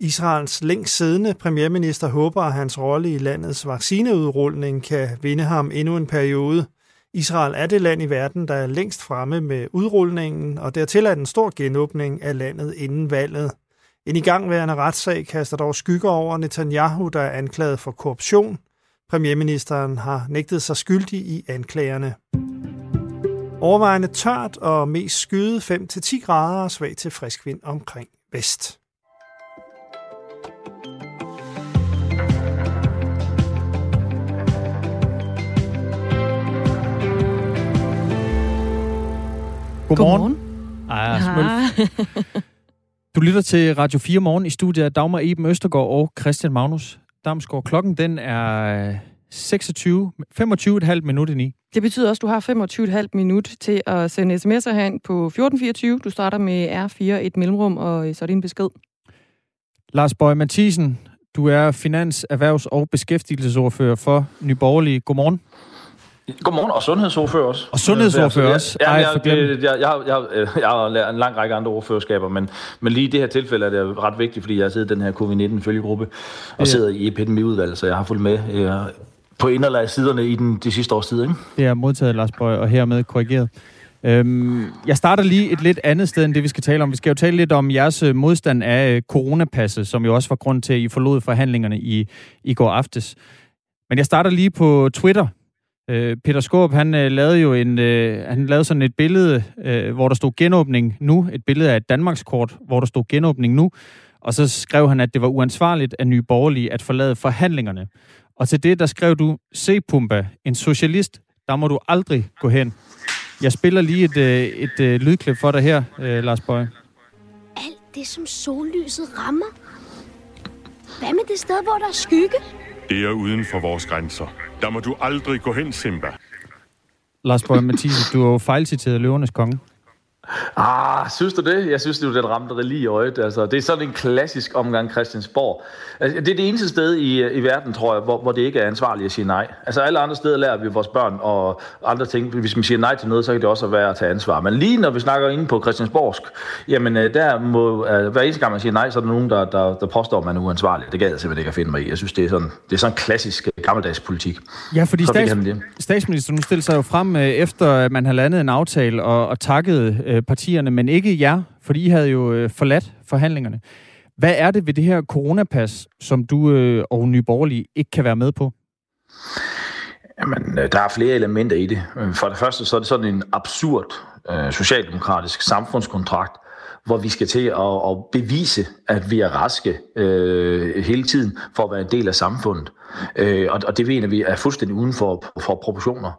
Israels længst siddende premierminister håber, at hans rolle i landets vaccineudrulning kan vinde ham endnu en periode. Israel er det land i verden, der er længst fremme med udrulningen, og dertil er en stor genåbning af landet inden valget. En igangværende retssag kaster dog skygger over Netanyahu, der er anklaget for korruption. Premierministeren har nægtet sig skyldig i anklagerne. Overvejende tørt og mest skyde 5-10 grader og svag til frisk vind omkring vest. Godmorgen. Godmorgen. Ej. *laughs* Du lytter til Radio 4 Morgen i studiet af Dagmar Eben Østergaard og Christian Magnus Damsgaard. Klokken den er 26, 25,5 minutter i 9. Det betyder også, at du har 25,5 minut til at sende sms'er herind på 1424. Du starter med R4, et mellemrum, og så er din besked. Lars Bøje Mathisen, du er finans-, erhvervs- og beskæftigelsesordfører for Nyborgerlige. Godmorgen. Godmorgen, og sundhedsordfører også. Og sundhedsordfører også? Ja, jeg, jeg, jeg, jeg, har- jeg, har- jeg har lært en lang række andre ordførerskaber, men, men lige i det her tilfælde er det ret vigtigt, fordi jeg har siddet i den her covid-19-følgegruppe og sidder i epidemiudvalget, så jeg har fulgt med øh, på ind- og siderne i den, de sidste års tid. Ikke? Det er modtaget, Lars Bøge, og hermed korrigeret. Øhm, jeg starter lige et lidt andet sted end det, vi skal tale om. Vi skal jo tale lidt om jeres øh, modstand af øh, coronapasset, som jo også var grund til, at I forlod forhandlingerne i, i går aftes. Men jeg starter lige på Twitter. Øh, Peter Skåb, han øh, lavede jo en, øh, han lavede sådan et billede, øh, hvor der stod genåbning nu. Et billede af et Danmarkskort, hvor der stod genåbning nu. Og så skrev han, at det var uansvarligt af Nye Borgerlige at forlade forhandlingerne. Og til det, der skrev du, se Pumba, en socialist, der må du aldrig gå hen. Jeg spiller lige et, øh, et, et lydklip for dig her, øh, Lars Bøge. Det, som sollyset rammer. Hvad med det sted, hvor der er skygge? Det er uden for vores grænser. Der må du aldrig gå hen, Simba. Lars Bøge Mathisen, du er jo fejlciteret Løvernes Konge. Ah, synes du det? Jeg synes, det er den ramte det lige i øjet. Altså, det er sådan en klassisk omgang Christiansborg. Altså, det er det eneste sted i, i verden, tror jeg, hvor, hvor det ikke er ansvarligt at sige nej. Altså alle andre steder lærer vi vores børn og andre ting. Hvis man siger nej til noget, så kan det også være at tage ansvar. Men lige når vi snakker inde på Christiansborgsk, jamen øh, der må, øh, hver eneste gang man siger nej, så er der nogen, der, der, der påstår, at man er uansvarlig. Det gad jeg simpelthen ikke at finde mig i. Jeg synes, det er sådan, det er sådan klassisk øh, gammeldags politik. Ja, fordi stats, statsministeren nu stiller sig jo frem, øh, efter at man har landet en aftale og, og takket øh, partierne, men ikke jer, fordi I havde jo øh, forladt forhandlingerne. Hvad er det ved det her coronapas, som du øh, og Nye Borgerlige ikke kan være med på? Jamen, øh, der er flere elementer i det. Øh, for det første, så er det sådan en absurd øh, socialdemokratisk samfundskontrakt, hvor vi skal til at, at bevise, at vi er raske øh, hele tiden for at være en del af samfundet. Øh, og, og det mener vi er fuldstændig uden for, for proportioner.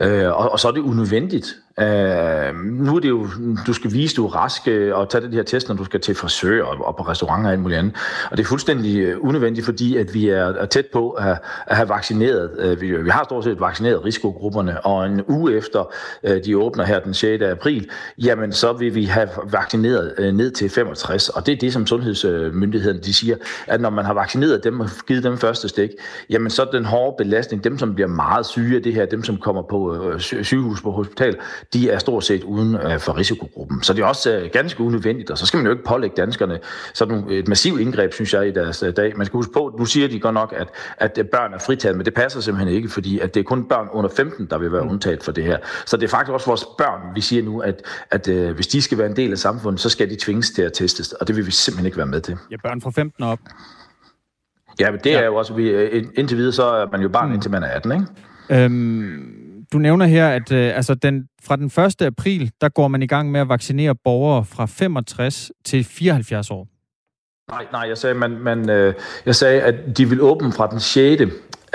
Øh, og, og så er det unødvendigt. Øh, nu er det jo, du skal vise, at du er rask øh, og tage den her test, når du skal til frisør og, og på restauranter og alt muligt andet. Og det er fuldstændig øh, unødvendigt, fordi at vi er, tæt på at, at have vaccineret. Øh, vi, vi har stort set vaccineret risikogrupperne, og en uge efter øh, de åbner her den 6. april, jamen så vil vi have vaccineret øh, ned til 65. Og det er det, som sundhedsmyndighederne de siger, at når man har vaccineret dem og givet dem første stik, jamen så er den hårde belastning, dem som bliver meget syge af det her, dem som kommer på øh, sygehus på hospital, de er stort set uden øh, for risikogruppen. Så det er også øh, ganske unødvendigt, og så skal man jo ikke pålægge danskerne sådan et massivt indgreb, synes jeg, i deres øh, dag. Man skal huske på, nu siger de godt nok, at, at børn er fritaget, men det passer simpelthen ikke, fordi at det er kun børn under 15, der vil være undtaget for det her. Så det er faktisk også vores børn, vi siger nu, at, at hvis de skal være en del af samfundet, så skal de tvinges til at testes, og det vil vi simpelthen ikke være med til. Ja, børn fra 15 og op. Ja, men det ja. er jo også, vi, indtil videre, så er man jo barn, indtil man er 18, ikke? Øhm, du nævner her, at øh, altså den, fra den 1. april, der går man i gang med at vaccinere borgere fra 65 til 74 år. Nej, nej, jeg sagde, man, man, øh, jeg sagde, at de vil åbne fra den 6.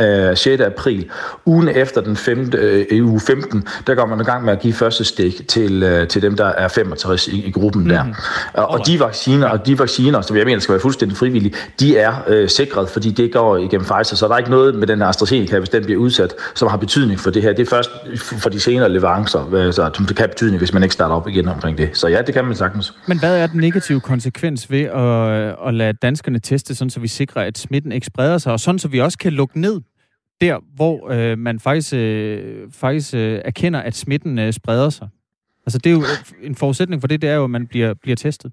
Øh, 6. april. Ugen efter den 5. Øh, uge 15, der går man i gang med at give første stik til, øh, til dem, der er 65 i, i gruppen der. Mm. Og, og de vacciner, og de vacciner, som jeg mener skal være fuldstændig frivillige, de er øh, sikret, fordi det går igennem Pfizer, så der er ikke noget med den AstraZeneca, hvis den bliver udsat, som har betydning for det her. Det er først for de senere leverancer, øh, så det kan have betydning, hvis man ikke starter op igen omkring det. Så ja, det kan man sagtens. Men hvad er den negative konsekvens ved at, at lade danskerne teste, sådan så vi sikrer, at smitten ikke spreder sig, og sådan så vi også kan lukke ned der, hvor øh, man faktisk, øh, faktisk øh, erkender, at smitten øh, spreder sig? Altså det er jo øh, en forudsætning for det, det er jo, at man bliver, bliver testet.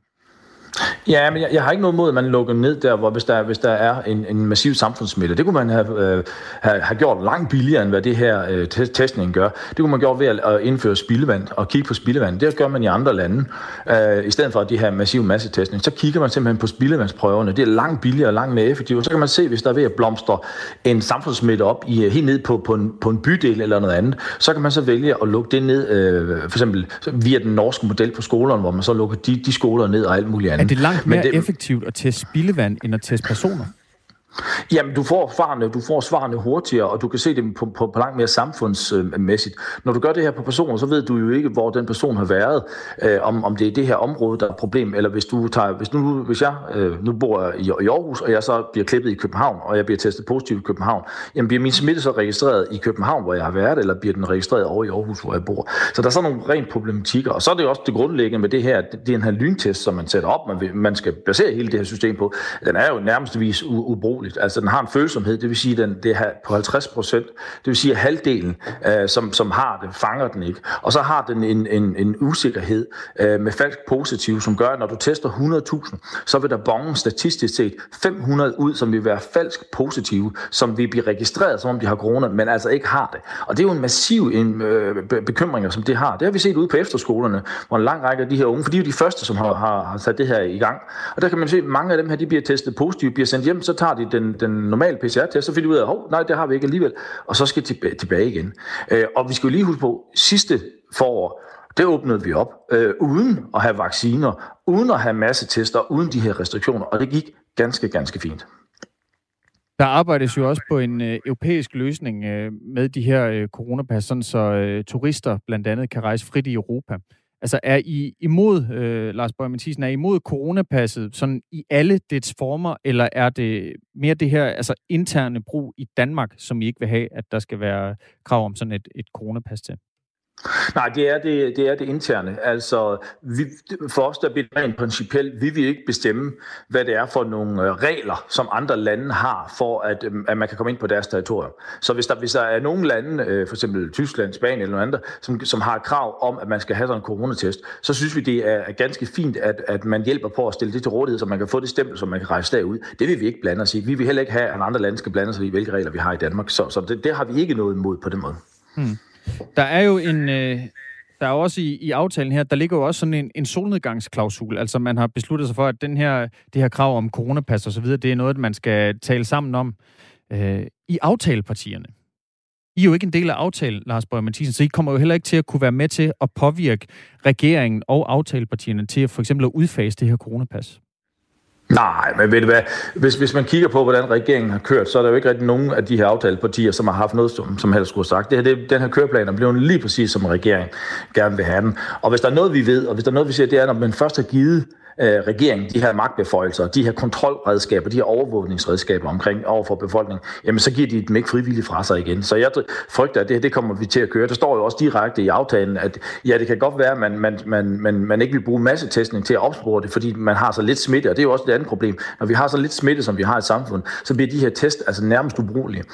Ja, men jeg, jeg har ikke noget mod, at man lukker ned der, hvor hvis der, hvis der er en, en massiv samfundssmitte. Det kunne man have, øh, have, have gjort langt billigere, end hvad det her øh, te- testning gør. Det kunne man gjort ved at, at indføre spildevand og kigge på spildevand. Det gør man i andre lande. Øh, I stedet for de her massive massetestning, så kigger man simpelthen på spildevandsprøverne. Det er langt billigere og langt mere effektivt. Så kan man se, hvis der er ved at blomstre en samfundssmitte op i, øh, helt ned på, på, en, på en bydel eller noget andet, så kan man så vælge at lukke det ned, øh, for eksempel via den norske model på skolerne, hvor man så lukker de, de skoler ned og alt muligt andet. Er det langt Men mere det... effektivt at teste spildevand, end at teste personer? Jamen, du får svarene, du får svarene hurtigere, og du kan se dem på, på, på langt mere samfundsmæssigt. Når du gør det her på personer, så ved du jo ikke, hvor den person har været, øh, om, om det er det her område, der er et problem, eller hvis du tager, hvis, nu, hvis jeg øh, nu bor i, i Aarhus, og jeg så bliver klippet i København, og jeg bliver testet positiv i København, jamen bliver min smitte så registreret i København, hvor jeg har været, eller bliver den registreret over i Aarhus, hvor jeg bor? Så der er sådan nogle rent problematikker, og så er det jo også det grundlæggende med det her, det, det er en her lyntest, som man sætter op, man, vil, man skal basere hele det her system på, den er jo nærmest vis ubrugelig naturligt. Altså den har en følsomhed, det vil sige, den det er på 50 procent. Det vil sige, at halvdelen, øh, som, som har det, fanger den ikke. Og så har den en, en, en usikkerhed øh, med falsk positiv, som gør, at når du tester 100.000, så vil der bonge statistisk set 500 ud, som vil være falsk positive, som vil blive registreret, som om de har corona, men altså ikke har det. Og det er jo en massiv en, øh, bekymring, som det har. Det har vi set ude på efterskolerne, hvor en lang række af de her unge, for de er jo de første, som har, har, har sat det her i gang. Og der kan man se, at mange af dem her, de bliver testet positivt, bliver sendt hjem, så tager de den, den normale PCR-test, så finder de ud af, at nej, det har vi ikke alligevel, og så skal de tilbage igen. Øh, og vi skal jo lige huske på, sidste forår, det åbnede vi op, øh, uden at have vacciner, uden at have masse tester, uden de her restriktioner, og det gik ganske, ganske fint. Der arbejdes jo også på en øh, europæisk løsning øh, med de her øh, coronapas, sådan så øh, turister blandt andet kan rejse frit i Europa. Altså er I imod, øh, Lars Bøge Mathisen, er I imod coronapasset sådan i alle dets former, eller er det mere det her altså interne brug i Danmark, som I ikke vil have, at der skal være krav om sådan et, et coronapas til? Nej, det er det, det er det interne. Altså, vi, for os der bliver det rent principielt, vi vil ikke bestemme, hvad det er for nogle øh, regler, som andre lande har, for at, øhm, at man kan komme ind på deres territorium. Så hvis der, hvis der er nogle lande, øh, for eksempel Tyskland, Spanien eller noget andet, som, som har krav om, at man skal have sådan en coronatest, så synes vi, det er ganske fint, at, at man hjælper på at stille det til rådighed, så man kan få det stempel, så man kan rejse derud. Det vil vi ikke blande os i. Vi vil heller ikke have, at andre lande skal blande sig i, hvilke regler vi har i Danmark. Så, så det, det har vi ikke noget imod på den måde. Hmm. Der er jo en... Øh, der er også i, i aftalen her, der ligger jo også sådan en, en solnedgangsklausul. Altså man har besluttet sig for, at den her, det her krav om coronapas og så videre, det er noget, man skal tale sammen om øh, i aftalepartierne. I er jo ikke en del af aftalen, Lars Bøge Mathisen, så I kommer jo heller ikke til at kunne være med til at påvirke regeringen og aftalepartierne til for eksempel at udfase det her coronapas. Nej, men ved du hvad, hvis, hvis man kigger på, hvordan regeringen har kørt, så er der jo ikke rigtig nogen af de her aftalepartier, som har haft noget, som, som helst skulle have sagt. Det her, det, den her køreplan er blevet lige præcis som regeringen gerne vil have den. Og hvis der er noget, vi ved, og hvis der er noget, vi ser, det er, når man først har givet øh, Øh, regeringen de her magtbeføjelser, de her kontrolredskaber, de her overvågningsredskaber omkring overfor befolkningen, jamen så giver de dem ikke frivilligt fra sig igen. Så jeg frygter, at det, det kommer vi til at køre. Der står jo også direkte i aftalen, at ja, det kan godt være, at man, man, man, man, man ikke vil bruge massetestning til at opspore det, fordi man har så lidt smitte, og det er jo også et andet problem. Når vi har så lidt smitte, som vi har i samfundet, så bliver de her test altså nærmest ubrugelige.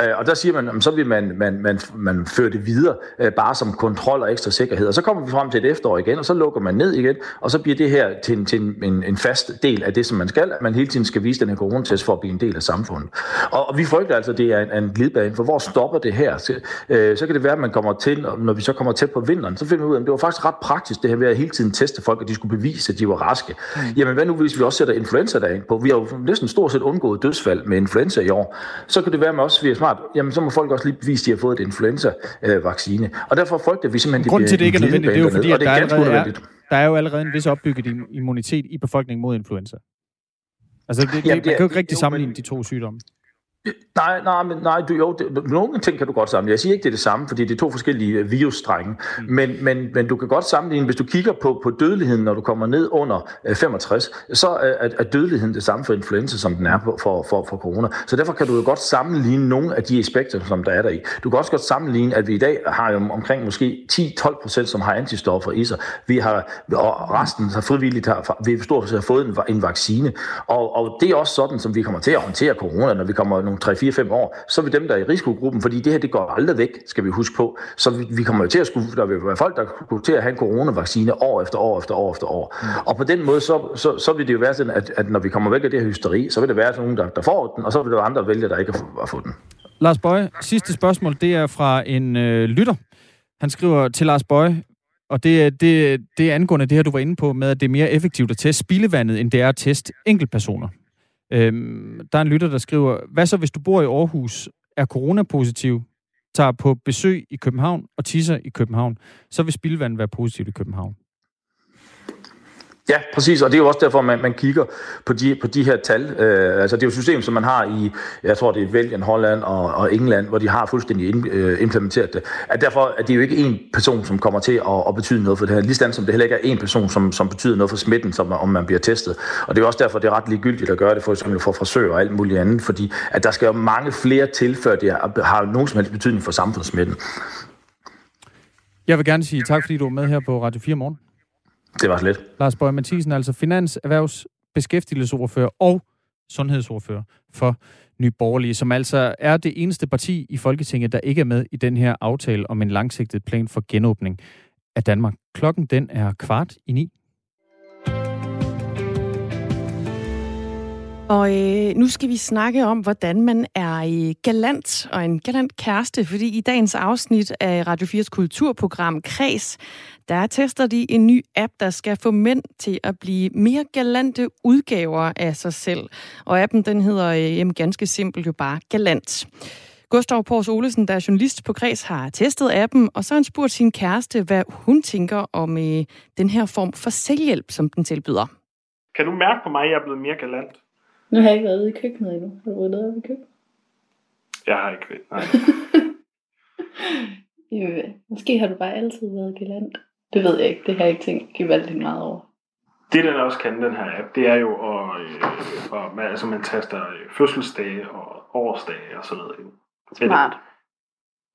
Øh, og der siger man, så vil man, man, man, man føre det videre, øh, bare som kontrol og ekstra sikkerhed. Og så kommer vi frem til et efterår igen, og så lukker man ned igen, og så bliver det her til en til en, en, en fast del af det, som man skal, at man hele tiden skal vise den her coronatest for at blive en del af samfundet. Og, og vi frygter altså, at det er en, en glidbane, for hvor stopper det her? Så, øh, så kan det være, at man kommer til, når vi så kommer tæt på vinteren, så finder vi ud af, at det var faktisk ret praktisk, det her ved at hele tiden teste folk, at de skulle bevise, at de var raske. Mm. Jamen hvad nu, hvis vi også sætter influenza derind på? Vi har jo næsten stort set undgået dødsfald med influenza i år. Så kan det være, at man også vi er smart. Jamen så må folk også lige bevise, at de har fået et influenza-vaccine. Og derfor frygter vi simpelthen, det Grunden til, det ikke er nødvendigt, det er jo fordi, at der er, der er jo allerede en vis opbygget immunitet i befolkningen mod influenza. Altså, det, det, Jamen, det, man kan jo ikke rigtig sammenligne de to sygdomme. Nej, nej, men nej, du, jo, det, nogle ting kan du godt sammenligne. Jeg siger ikke, det er det samme, fordi det er to forskellige øh, virusstrenge. Mm. Men, men, men du kan godt sammenligne, hvis du kigger på, på dødeligheden, når du kommer ned under 65, øh, så er, er dødeligheden det samme for influenza, som den er for, for, for corona. Så derfor kan du jo godt sammenligne nogle af de aspekter, som der er der i. Du kan også godt sammenligne, at vi i dag har jo omkring måske 10-12 procent, som har antistoffer i sig. Vi har, og resten har frivilligt har, vi stort set har fået en, en vaccine. Og, og det er også sådan, som vi kommer til at håndtere corona, når vi kommer nogle 3-4-5 år, så vil dem, der er i risikogruppen, fordi det her, det går aldrig væk, skal vi huske på. Så vi, vi kommer jo til at skulle, der vil være folk, der kommer til at have en coronavaccine år efter år efter år efter år. Mm. Og på den måde, så, så, så vil det jo være sådan, at, at når vi kommer væk af det her hysteri, så vil det være nogen, der, der får den, og så vil der være andre vælge, der ikke har fået den. Lars Bøje, sidste spørgsmål, det er fra en øh, lytter. Han skriver til Lars Bøje, og det, det, det er angående det her, du var inde på, med at det er mere effektivt at teste spildevandet, end det er at teste enkeltpersoner. Øhm, der er en lytter, der skriver, hvad så hvis du bor i Aarhus, er coronapositiv, tager på besøg i København og tisser i København, så vil spildvand være positivt i København. Ja, præcis, og det er jo også derfor, man, man kigger på de, på de her tal. Øh, altså det er jo et system, som man har i, jeg tror det er Belgien, Holland og, og England, hvor de har fuldstændig in, øh, implementeret det. At derfor er det jo ikke én person, som kommer til at, at betyde noget for det her. Ligesådan som det heller ikke er én person, som, som betyder noget for smitten, som, om man bliver testet. Og det er også derfor, det er ret ligegyldigt at gøre det for eksempel for frisører og alt muligt andet, fordi at der skal jo mange flere til, før det har nogen som helst betydning for samfundssmitten. Jeg vil gerne sige tak, fordi du var med her på Radio 4 morgen. Det var lidt. Lars Bøge Mathisen, altså finans, erhvervs, beskæftigelsesordfører og sundhedsordfører for Nye Borgerlige, som altså er det eneste parti i Folketinget, der ikke er med i den her aftale om en langsigtet plan for genåbning af Danmark. Klokken den er kvart i ni. Og øh, nu skal vi snakke om, hvordan man er øh, galant og en galant kæreste, fordi i dagens afsnit af Radio 4's kulturprogram Kreds, der tester de en ny app, der skal få mænd til at blive mere galante udgaver af sig selv. Og appen, den hedder øh, ganske simpelt jo bare Galant. Gustav Pors Olesen, der er journalist på Kreds, har testet appen, og så har han spurgt sin kæreste, hvad hun tænker om øh, den her form for selvhjælp, som den tilbyder. Kan du mærke på mig, at jeg er blevet mere galant? Nu har jeg ikke været ude i køkkenet endnu. Har du været ude i køkkenet? Jeg har ikke været, nej. *laughs* jo, måske har du bare altid været galant. Det ved jeg ikke. Det har jeg ikke tænkt gevaldigt meget over. Det, den også kan, den her app, det er jo, at, øh, at man, altså, man taster øh, fødselsdage og årsdage og sådan noget ind. Smart.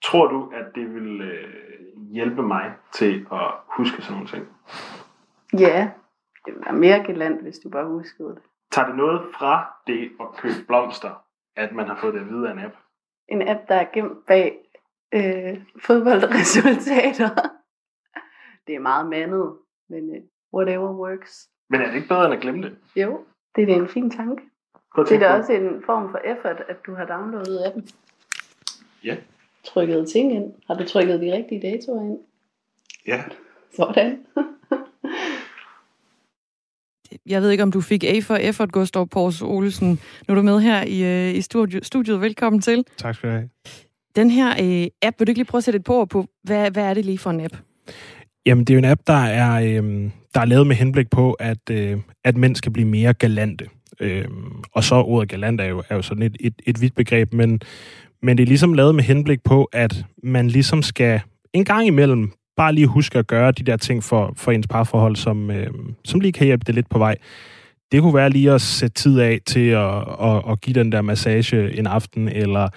Tror du, at det vil øh, hjælpe mig til at huske sådan nogle ting? Ja, det være mere galant, hvis du bare huskede det. Tager det noget fra det at købe blomster, at man har fået det at vide af en app? En app, der er gemt bag øh, fodboldresultater. det er meget mandet, men uh, whatever works. Men er det ikke bedre end at glemme det? Jo, det er da en fin tanke. Det er da også en form for effort, at du har downloadet appen. Ja. Trykket ting ind. Har du trykket de rigtige datoer ind? Ja. Sådan. Jeg ved ikke, om du fik A for effort, Gustav Pors Olsen. Nu er du med her i, øh, i studiet. studiet. Velkommen til. Tak skal du have. Den her øh, app, vil du ikke lige prøve at sætte et på på, hvad, hvad er det lige for en app? Jamen, det er jo en app, der er, øh, der er lavet med henblik på, at, øh, at mænd skal blive mere galante. Øh, og så ordet galant er jo, er jo sådan et, et, et vidt begreb, men, men det er ligesom lavet med henblik på, at man ligesom skal en gang imellem bare lige huske at gøre de der ting for, for ens parforhold, som, øh, som lige kan hjælpe det lidt på vej. Det kunne være lige at sætte tid af til at, at, at give den der massage en aften, eller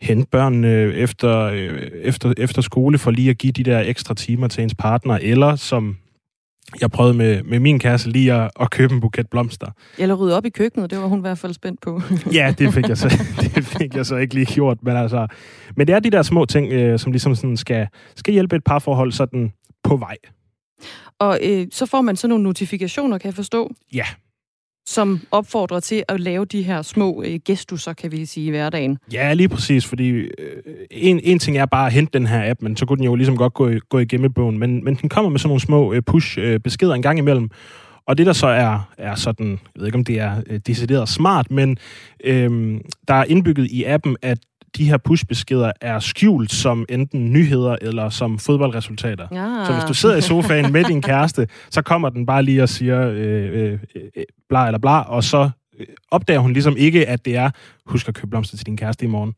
hente børnene efter, øh, efter, efter skole for lige at give de der ekstra timer til ens partner, eller som jeg prøvede med, med min kæreste lige at, at købe en buket blomster. Eller rydde op i køkkenet, det var hun i hvert fald spændt på. ja, det fik jeg så, *laughs* *laughs* det fik jeg så ikke lige gjort. Men, altså, men det er de der små ting, øh, som ligesom sådan skal, skal hjælpe et parforhold sådan på vej. Og øh, så får man sådan nogle notifikationer, kan jeg forstå? Ja, som opfordrer til at lave de her små øh, gestusser, kan vi sige, i hverdagen. Ja, lige præcis, fordi øh, en, en ting er bare at hente den her app, men så kunne den jo ligesom godt gå, gå i gemmebogen, men, men den kommer med sådan nogle små øh, push-beskeder øh, en gang imellem, og det der så er, er sådan, jeg ved ikke om det er øh, decideret smart, men øh, der er indbygget i appen, at de her pushbeskeder er skjult som enten nyheder eller som fodboldresultater. Ja. Så hvis du sidder i sofaen med din kæreste, så kommer den bare lige og siger øh, øh, øh, bla eller bla, og så øh, opdager hun ligesom ikke, at det er, husk at købe blomster til din kæreste i morgen.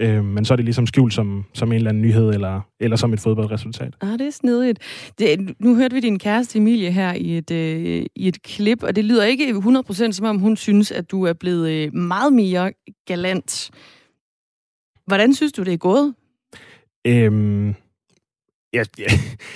Øh, men så er det ligesom skjult som, som en eller anden nyhed, eller, eller som et fodboldresultat. Ah, det er snedigt. Det, nu hørte vi din kæreste Emilie her i et, øh, i et klip, og det lyder ikke 100% som om hun synes, at du er blevet øh, meget mere galant. Hvordan synes du, det er gået? Øhm, jeg, jeg,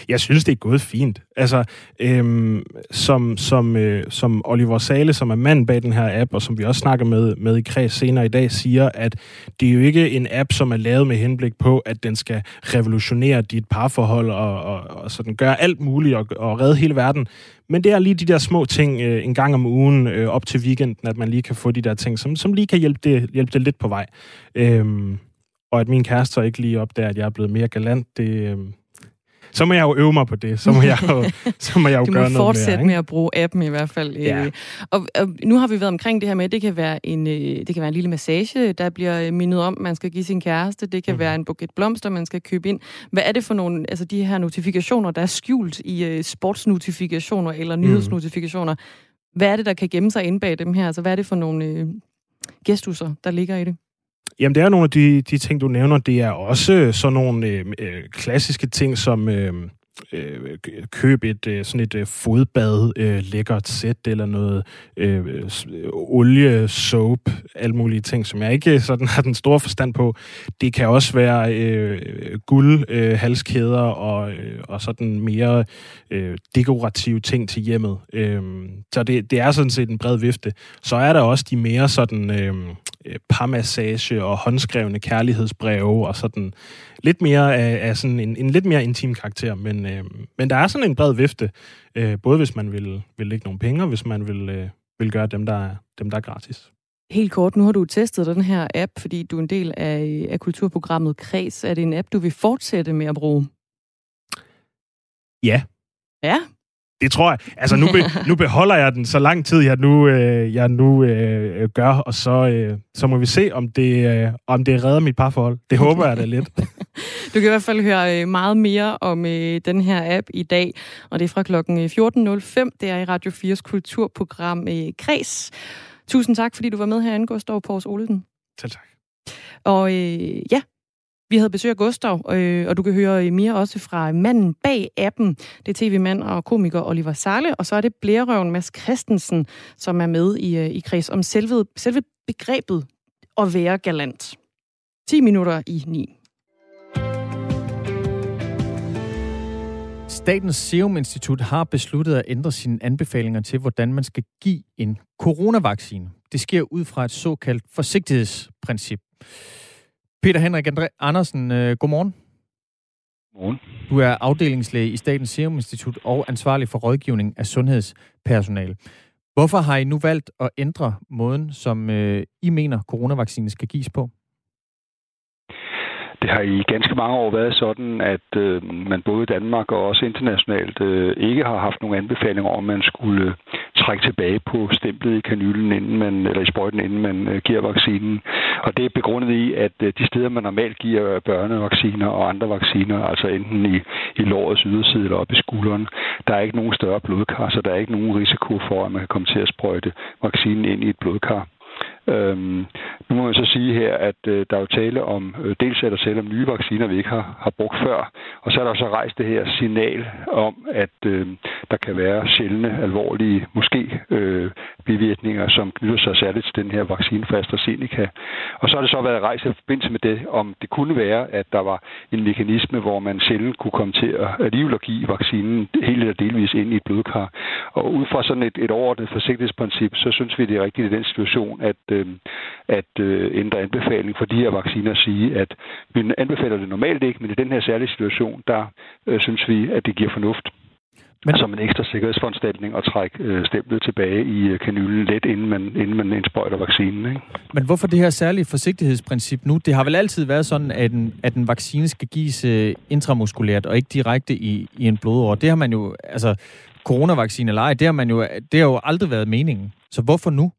jeg synes, det er gået fint. Altså, øhm, som, som, øh, som Oliver Sale, som er mand bag den her app, og som vi også snakker med, med i kreds senere i dag, siger, at det er jo ikke en app, som er lavet med henblik på, at den skal revolutionere dit parforhold og, og, og sådan gøre alt muligt og, og redde hele verden. Men det er lige de der små ting øh, en gang om ugen øh, op til weekenden, at man lige kan få de der ting, som, som lige kan hjælpe det, hjælpe det lidt på vej. Øhm, og at min kæreste så ikke lige opdager, at jeg er blevet mere galant, det, øh, så må jeg jo øve mig på det. Så må jeg jo, *laughs* så må jeg jo du gøre må noget fortsætte mere, med at bruge appen i hvert fald. Ja. Øh, Og, og nu har vi været omkring det her med, at det kan være en, øh, det kan være en lille massage, der bliver mindet om, man skal give sin kæreste. Det kan mm. være en buket blomster, man skal købe ind. Hvad er det for nogle, altså de her notifikationer, der er skjult i sportsnotifikationer eller nyhedsnotifikationer? Hvad er det, der kan gemme sig inde bag dem her? Altså hvad er det for nogle øh, gestusser, der ligger i det? Jamen, det er nogle af de, de ting, du nævner. Det er også øh, sådan nogle øh, øh, klassiske ting, som, øh, øh, køb et øh, sådan et øh, fodbad, øh, lækkert sæt eller noget øh, øh olie, soap, alle mulige ting, som jeg ikke øh, sådan har den store forstand på. Det kan også være øh, guld, øh, halskæder og, øh, og sådan mere øh, dekorative ting til hjemmet. Øh, så det, det er sådan set en bred vifte. Så er der også de mere sådan øh, parmassage og håndskrevne kærlighedsbreve og sådan lidt mere af, af sådan en, en lidt mere intim karakter, men, øh, men der er sådan en bred vifte, øh, både hvis man vil, vil lægge nogle penge, og hvis man vil, øh, vil gøre dem, der, er, dem, der er gratis. Helt kort, nu har du testet den her app, fordi du er en del af, af kulturprogrammet Kreds. Er det en app, du vil fortsætte med at bruge? Ja. Ja? Det tror jeg. Altså, nu, be, *laughs* nu beholder jeg den så lang tid, jeg nu, øh, jeg nu øh, gør, og så, øh, så må vi se, om det, øh, om det redder mit parforhold. Det håber jeg da lidt. *laughs* Du kan i hvert fald høre øh, meget mere om øh, den her app i dag, og det er fra klokken 14.05. Det er i Radio 4's kulturprogram øh, Kreds. Tusind tak, fordi du var med herinde, Gustav Pors Olesen. Selv tak. Og øh, ja, vi havde besøg af Gustav, øh, og du kan høre øh, mere også fra manden bag appen. Det er tv-mand og komiker Oliver Sarle, og så er det blærerøven Mads Christensen, som er med i, øh, i kreds om selve, selve begrebet at være galant. 10 minutter i 9. Statens Serum Institut har besluttet at ændre sine anbefalinger til, hvordan man skal give en coronavaccine. Det sker ud fra et såkaldt forsigtighedsprincip. Peter Henrik Andre Andersen, øh, godmorgen. Godmorgen. Du er afdelingslæge i Statens Serum Institut og ansvarlig for rådgivning af sundhedspersonale. Hvorfor har I nu valgt at ændre måden, som øh, I mener, coronavaccinen skal gives på? Det har i ganske mange år været sådan, at øh, man både i Danmark og også internationalt øh, ikke har haft nogen anbefalinger om, at man skulle øh, trække tilbage på stemplet i kanylen, inden man, eller i sprøjten, inden man øh, giver vaccinen. Og det er begrundet i, at øh, de steder, man normalt giver børnevacciner og andre vacciner, altså enten i, i lårets yderside eller op i skulderen, der er ikke nogen større blodkar, så der er ikke nogen risiko for, at man kan komme til at sprøjte vaccinen ind i et blodkar. Øhm, nu må man så sige her, at øh, der er jo tale om, øh, dels er der tale om nye vacciner, vi ikke har, har brugt før, og så er der så rejst det her signal om, at øh, der kan være sjældne, alvorlige, måske øh, bivirkninger, som knytter sig særligt til den her vaccine fra AstraZeneca. Og så har det så været rejst i forbindelse med det, om det kunne være, at der var en mekanisme, hvor man sjældent kunne komme til at alligevel give vaccinen helt eller delvis ind i et blodkar. Og ud fra sådan et, et overordnet forsigtighedsprincip, så synes vi, det er rigtigt i den situation, at øh, at øh, ændre anbefaling for de her vacciner og sige, at vi anbefaler det normalt ikke, men i den her særlige situation, der øh, synes vi, at det giver fornuft. Men... som en ekstra sikkerhedsforanstaltning at trække øh, stemplet tilbage i øh, kanylen let, inden man, inden man indsprøjter vaccinen. Ikke? Men hvorfor det her særlige forsigtighedsprincip nu? Det har vel altid været sådan, at en, at en vaccine skal gives øh, intramuskulært og ikke direkte i, i en blodår. Det har man jo, altså coronavaccine eller ej, det har, man jo, det har jo aldrig været meningen. Så hvorfor nu?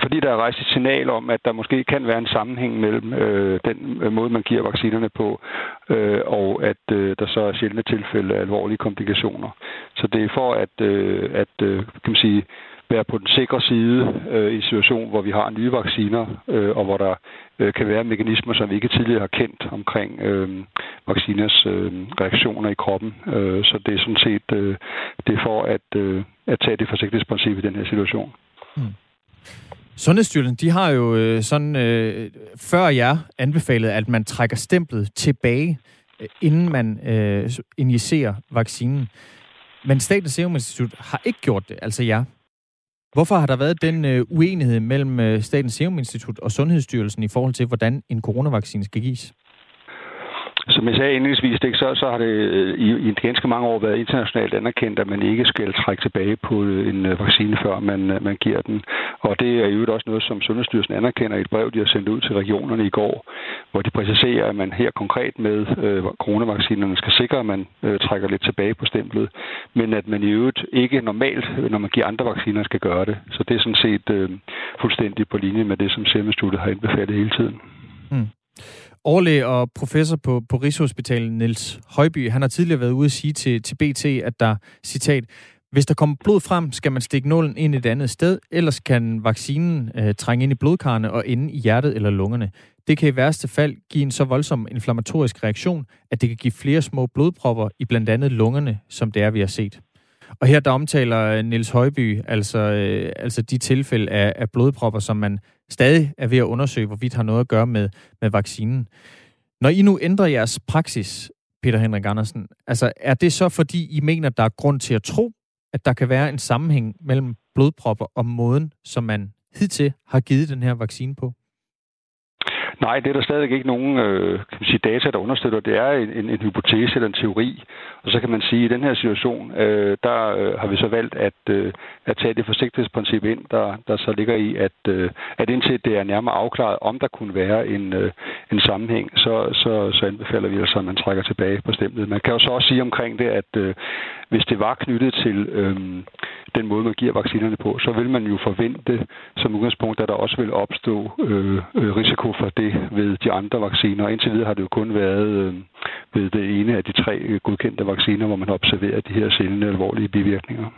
Fordi der er rejst et signal om, at der måske kan være en sammenhæng mellem øh, den øh, måde, man giver vaccinerne på, øh, og at øh, der så er sjældne tilfælde af alvorlige komplikationer. Så det er for at, øh, at øh, kan man sige, være på den sikre side øh, i en situation, hvor vi har nye vacciner, øh, og hvor der øh, kan være mekanismer, som vi ikke tidligere har kendt omkring øh, vacciners øh, reaktioner i kroppen. Øh, så det er sådan set øh, det er for at, øh, at tage det forsigtighedsprincip i den her situation. Mm. Sundhedsstyrelsen, de har jo øh, sådan øh, før jeg anbefalet, at man trækker stemplet tilbage, øh, inden man øh, injicerer vaccinen. Men Statens Serum Institut har ikke gjort det, altså jer. Hvorfor har der været den øh, uenighed mellem øh, Statens Serum Institut og Sundhedsstyrelsen i forhold til, hvordan en coronavaccine skal gives? Som jeg sagde indledningsvis, ikke, så, så har det øh, i, i ganske mange år været internationalt anerkendt, at man ikke skal trække tilbage på øh, en øh, vaccine, før man, man giver den. Og det er jo også noget, som Sundhedsstyrelsen anerkender i et brev, de har sendt ud til regionerne i går, hvor de præciserer, at man her konkret med øh, coronavaccinerne skal sikre, at man øh, trækker lidt tilbage på stemplet, men at man i øvrigt ikke normalt, når man giver andre vacciner, skal gøre det. Så det er sådan set øh, fuldstændig på linje med det, som Serum har anbefalet hele tiden. Mm. Overlæge og professor på, på Rigshospitalet, Niels Højby, han har tidligere været ude at sige til, til BT, at der, citat, Hvis der kommer blod frem, skal man stikke nålen ind et andet sted, ellers kan vaccinen øh, trænge ind i blodkarrene og ende i hjertet eller lungerne. Det kan i værste fald give en så voldsom inflammatorisk reaktion, at det kan give flere små blodpropper i blandt andet lungerne, som det er, vi har set. Og her der omtaler Nils Niels Højby altså, øh, altså de tilfælde af, af blodpropper, som man stadig er ved at undersøge, hvorvidt har noget at gøre med, med vaccinen. Når I nu ændrer jeres praksis, Peter Henrik Andersen, altså er det så fordi I mener, der er grund til at tro, at der kan være en sammenhæng mellem blodpropper og måden, som man hidtil har givet den her vaccine på? Nej, det er der stadig ikke nogen øh, kan man sige, data, der understøtter. Det er en, en, en hypotese eller en teori. Og så kan man sige, at i den her situation, øh, der øh, har vi så valgt at, øh, at tage det forsigtighedsprincip ind, der, der så ligger i, at, øh, at indtil det er nærmere afklaret, om der kunne være en, øh, en sammenhæng, så, så, så anbefaler vi altså, at man trækker tilbage på stemplet. Man kan jo så også sige omkring det, at øh, hvis det var knyttet til øh, den måde, man giver vaccinerne på, så vil man jo forvente som udgangspunkt, at der også vil opstå øh, øh risiko for det ved de andre vacciner. Indtil videre har det jo kun været øh, ved det ene af de tre godkendte vacciner, hvor man har observeret de her sjældne alvorlige bivirkninger.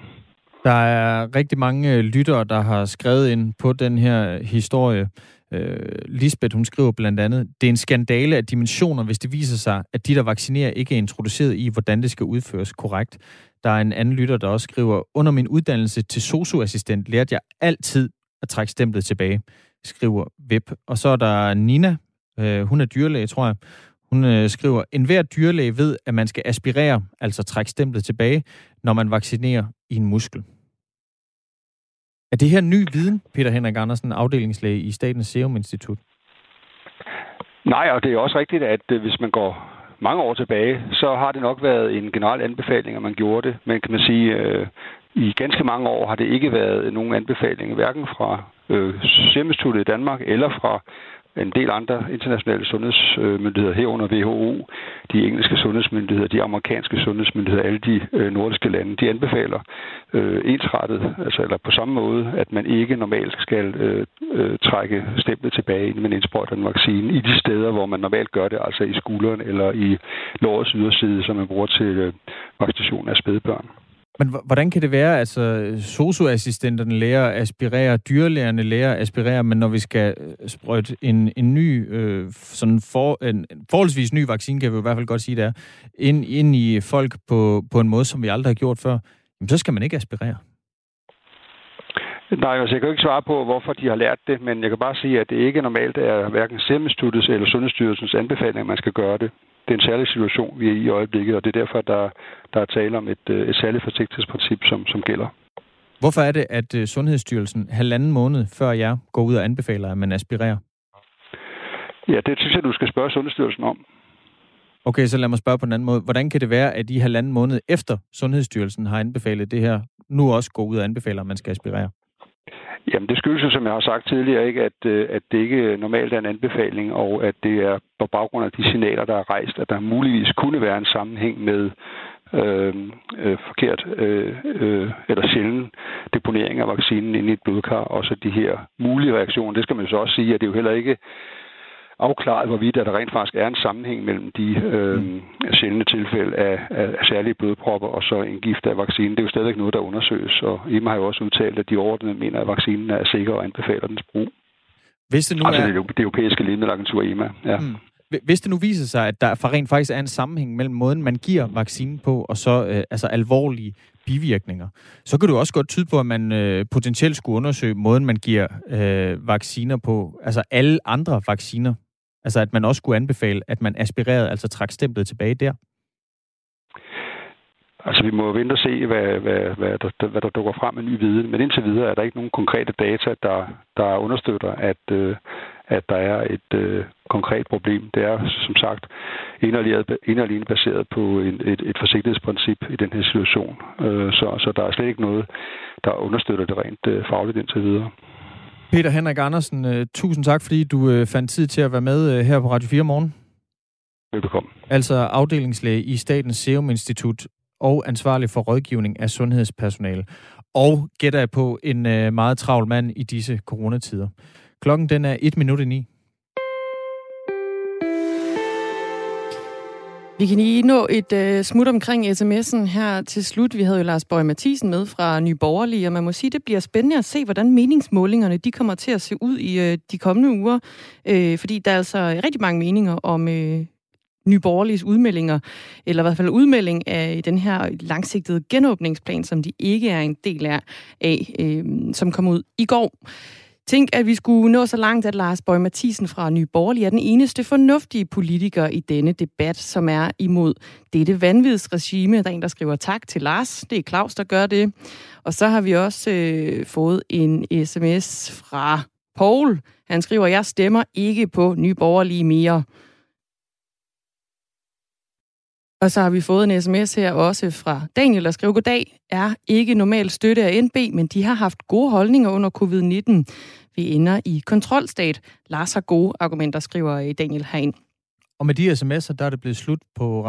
Der er rigtig mange øh, lyttere, der har skrevet ind på den her øh, historie. Øh, Lisbeth, hun skriver blandt andet, det er en skandale af dimensioner, hvis det viser sig, at de, der vaccinerer, ikke er introduceret i, hvordan det skal udføres korrekt. Der er en anden lytter, der også skriver, under min uddannelse til socioassistent lærte jeg altid at trække stemplet tilbage, skriver Web. Og så er der Nina, øh, hun er dyrlæge, tror jeg. Hun øh, skriver, en hver dyrlæge ved, at man skal aspirere, altså trække stemplet tilbage, når man vaccinerer i en muskel. Er det her ny viden, Peter Henrik Andersen, afdelingslæge i Statens Serum Institut? Nej, og det er også rigtigt, at øh, hvis man går mange år tilbage, så har det nok været en generel anbefaling, at man gjorde det. Men kan man sige, øh, i ganske mange år har det ikke været nogen anbefaling, hverken fra øh, Serum i Danmark eller fra en del andre internationale sundhedsmyndigheder herunder WHO, de engelske sundhedsmyndigheder, de amerikanske sundhedsmyndigheder, alle de øh, nordiske lande, de anbefaler øh, ensrettet, altså eller på samme måde, at man ikke normalt skal øh, øh, trække stemplet tilbage, inden man indsprøjter en vaccine, i de steder, hvor man normalt gør det, altså i skulderen eller i lårets yderside, som man bruger til øh, vaccination af spædbørn. Men hvordan kan det være, altså øh, socioassistenterne lærer at aspirere, dyrlægerne lærer at aspirere, men når vi skal øh, sprøjte en, en ny, øh, sådan for, en, forholdsvis ny vaccine, kan vi i hvert fald godt sige, det er, ind, ind i folk på, på en måde, som vi aldrig har gjort før, jamen, så skal man ikke aspirere. Nej, altså jeg kan jo ikke svare på, hvorfor de har lært det, men jeg kan bare sige, at det ikke normalt er hverken Serum eller Sundhedsstyrelsens anbefaling, at man skal gøre det det er en særlig situation, vi er i i øjeblikket, og det er derfor, der, der er tale om et, øh, et særligt forsigtighedsprincip, som, som gælder. Hvorfor er det, at øh, Sundhedsstyrelsen halvanden måned før jeg går ud og anbefaler, at man aspirerer? Ja, det synes jeg, du skal spørge Sundhedsstyrelsen om. Okay, så lad mig spørge på en anden måde. Hvordan kan det være, at I halvanden måned efter Sundhedsstyrelsen har anbefalet det her, nu også går ud og anbefaler, at man skal aspirere? Jamen, det skyldes jo, som jeg har sagt tidligere, ikke, at, øh, at det ikke normalt er en anbefaling, og at det er på baggrund af de signaler, der er rejst, at der muligvis kunne være en sammenhæng med øh, øh, forkert øh, øh, eller sjælden deponering af vaccinen ind i et blodkar, og så de her mulige reaktioner. Det skal man jo så også sige, at det er jo heller ikke afklaret, hvorvidt der rent faktisk er en sammenhæng mellem de øh, mm. sjældne tilfælde af, af særlige blodpropper og så en gift af vaccinen. Det er jo stadigvæk noget, der undersøges, og EMA har jo også udtalt, at de overordnede mener, at vaccinen er sikker og anbefaler dens brug. Hvis det nu altså er... det, det europæiske lægemiddelagentur EMA, ja. Mm. Hvis det nu viser sig, at der for rent faktisk er en sammenhæng mellem måden, man giver vaccinen på, og så øh, altså alvorlige bivirkninger, så kan du også godt tyde på, at man øh, potentielt skulle undersøge måden, man giver øh, vacciner på, altså alle andre vacciner, Altså at man også kunne anbefale, at man aspirerede, altså trak stemplet tilbage der? Altså, vi må vente og se, hvad, hvad, hvad, der, hvad der dukker frem med ny viden. Men indtil videre er der ikke nogen konkrete data, der, der understøtter, at, øh, at der er et øh, konkret problem. Det er, som sagt, en og alene baseret på en, et, et forsigtighedsprincip i den her situation. Øh, så, så der er slet ikke noget, der understøtter det rent øh, fagligt indtil videre. Peter Henrik Andersen, uh, tusind tak, fordi du uh, fandt tid til at være med uh, her på Radio 4 morgen. Velbekomme. Altså afdelingslæge i Statens Serum Institut og ansvarlig for rådgivning af sundhedspersonale. Og gætter jeg på en meget travl mand i disse coronatider. Klokken den er et minut i ni. Vi kan lige nå et øh, smut omkring sms'en her til slut. Vi havde jo Lars Bøge Mathisen med fra Nye Borgerlige, og man må sige, det bliver spændende at se, hvordan meningsmålingerne de kommer til at se ud i øh, de kommende uger. Øh, fordi der er altså rigtig mange meninger om øh, Nye Borgerliges udmeldinger, eller i hvert fald udmelding af den her langsigtede genåbningsplan, som de ikke er en del af, øh, som kom ud i går. Tænk, at vi skulle nå så langt, at Lars Bøge Mathisen fra Nye Borgerlige er den eneste fornuftige politiker i denne debat, som er imod dette vanvidsregime. Der er en, der skriver tak til Lars. Det er Claus, der gør det. Og så har vi også øh, fået en sms fra Paul. Han skriver, jeg stemmer ikke på Nye Borgerlige mere. Og så har vi fået en sms her også fra Daniel, der skriver, goddag, er ikke normal støtte af NB, men de har haft gode holdninger under covid-19. Vi ender i kontrolstat. Lars har gode argumenter, skriver øh, Daniel herind. Og med de sms'er, der er det blevet slut på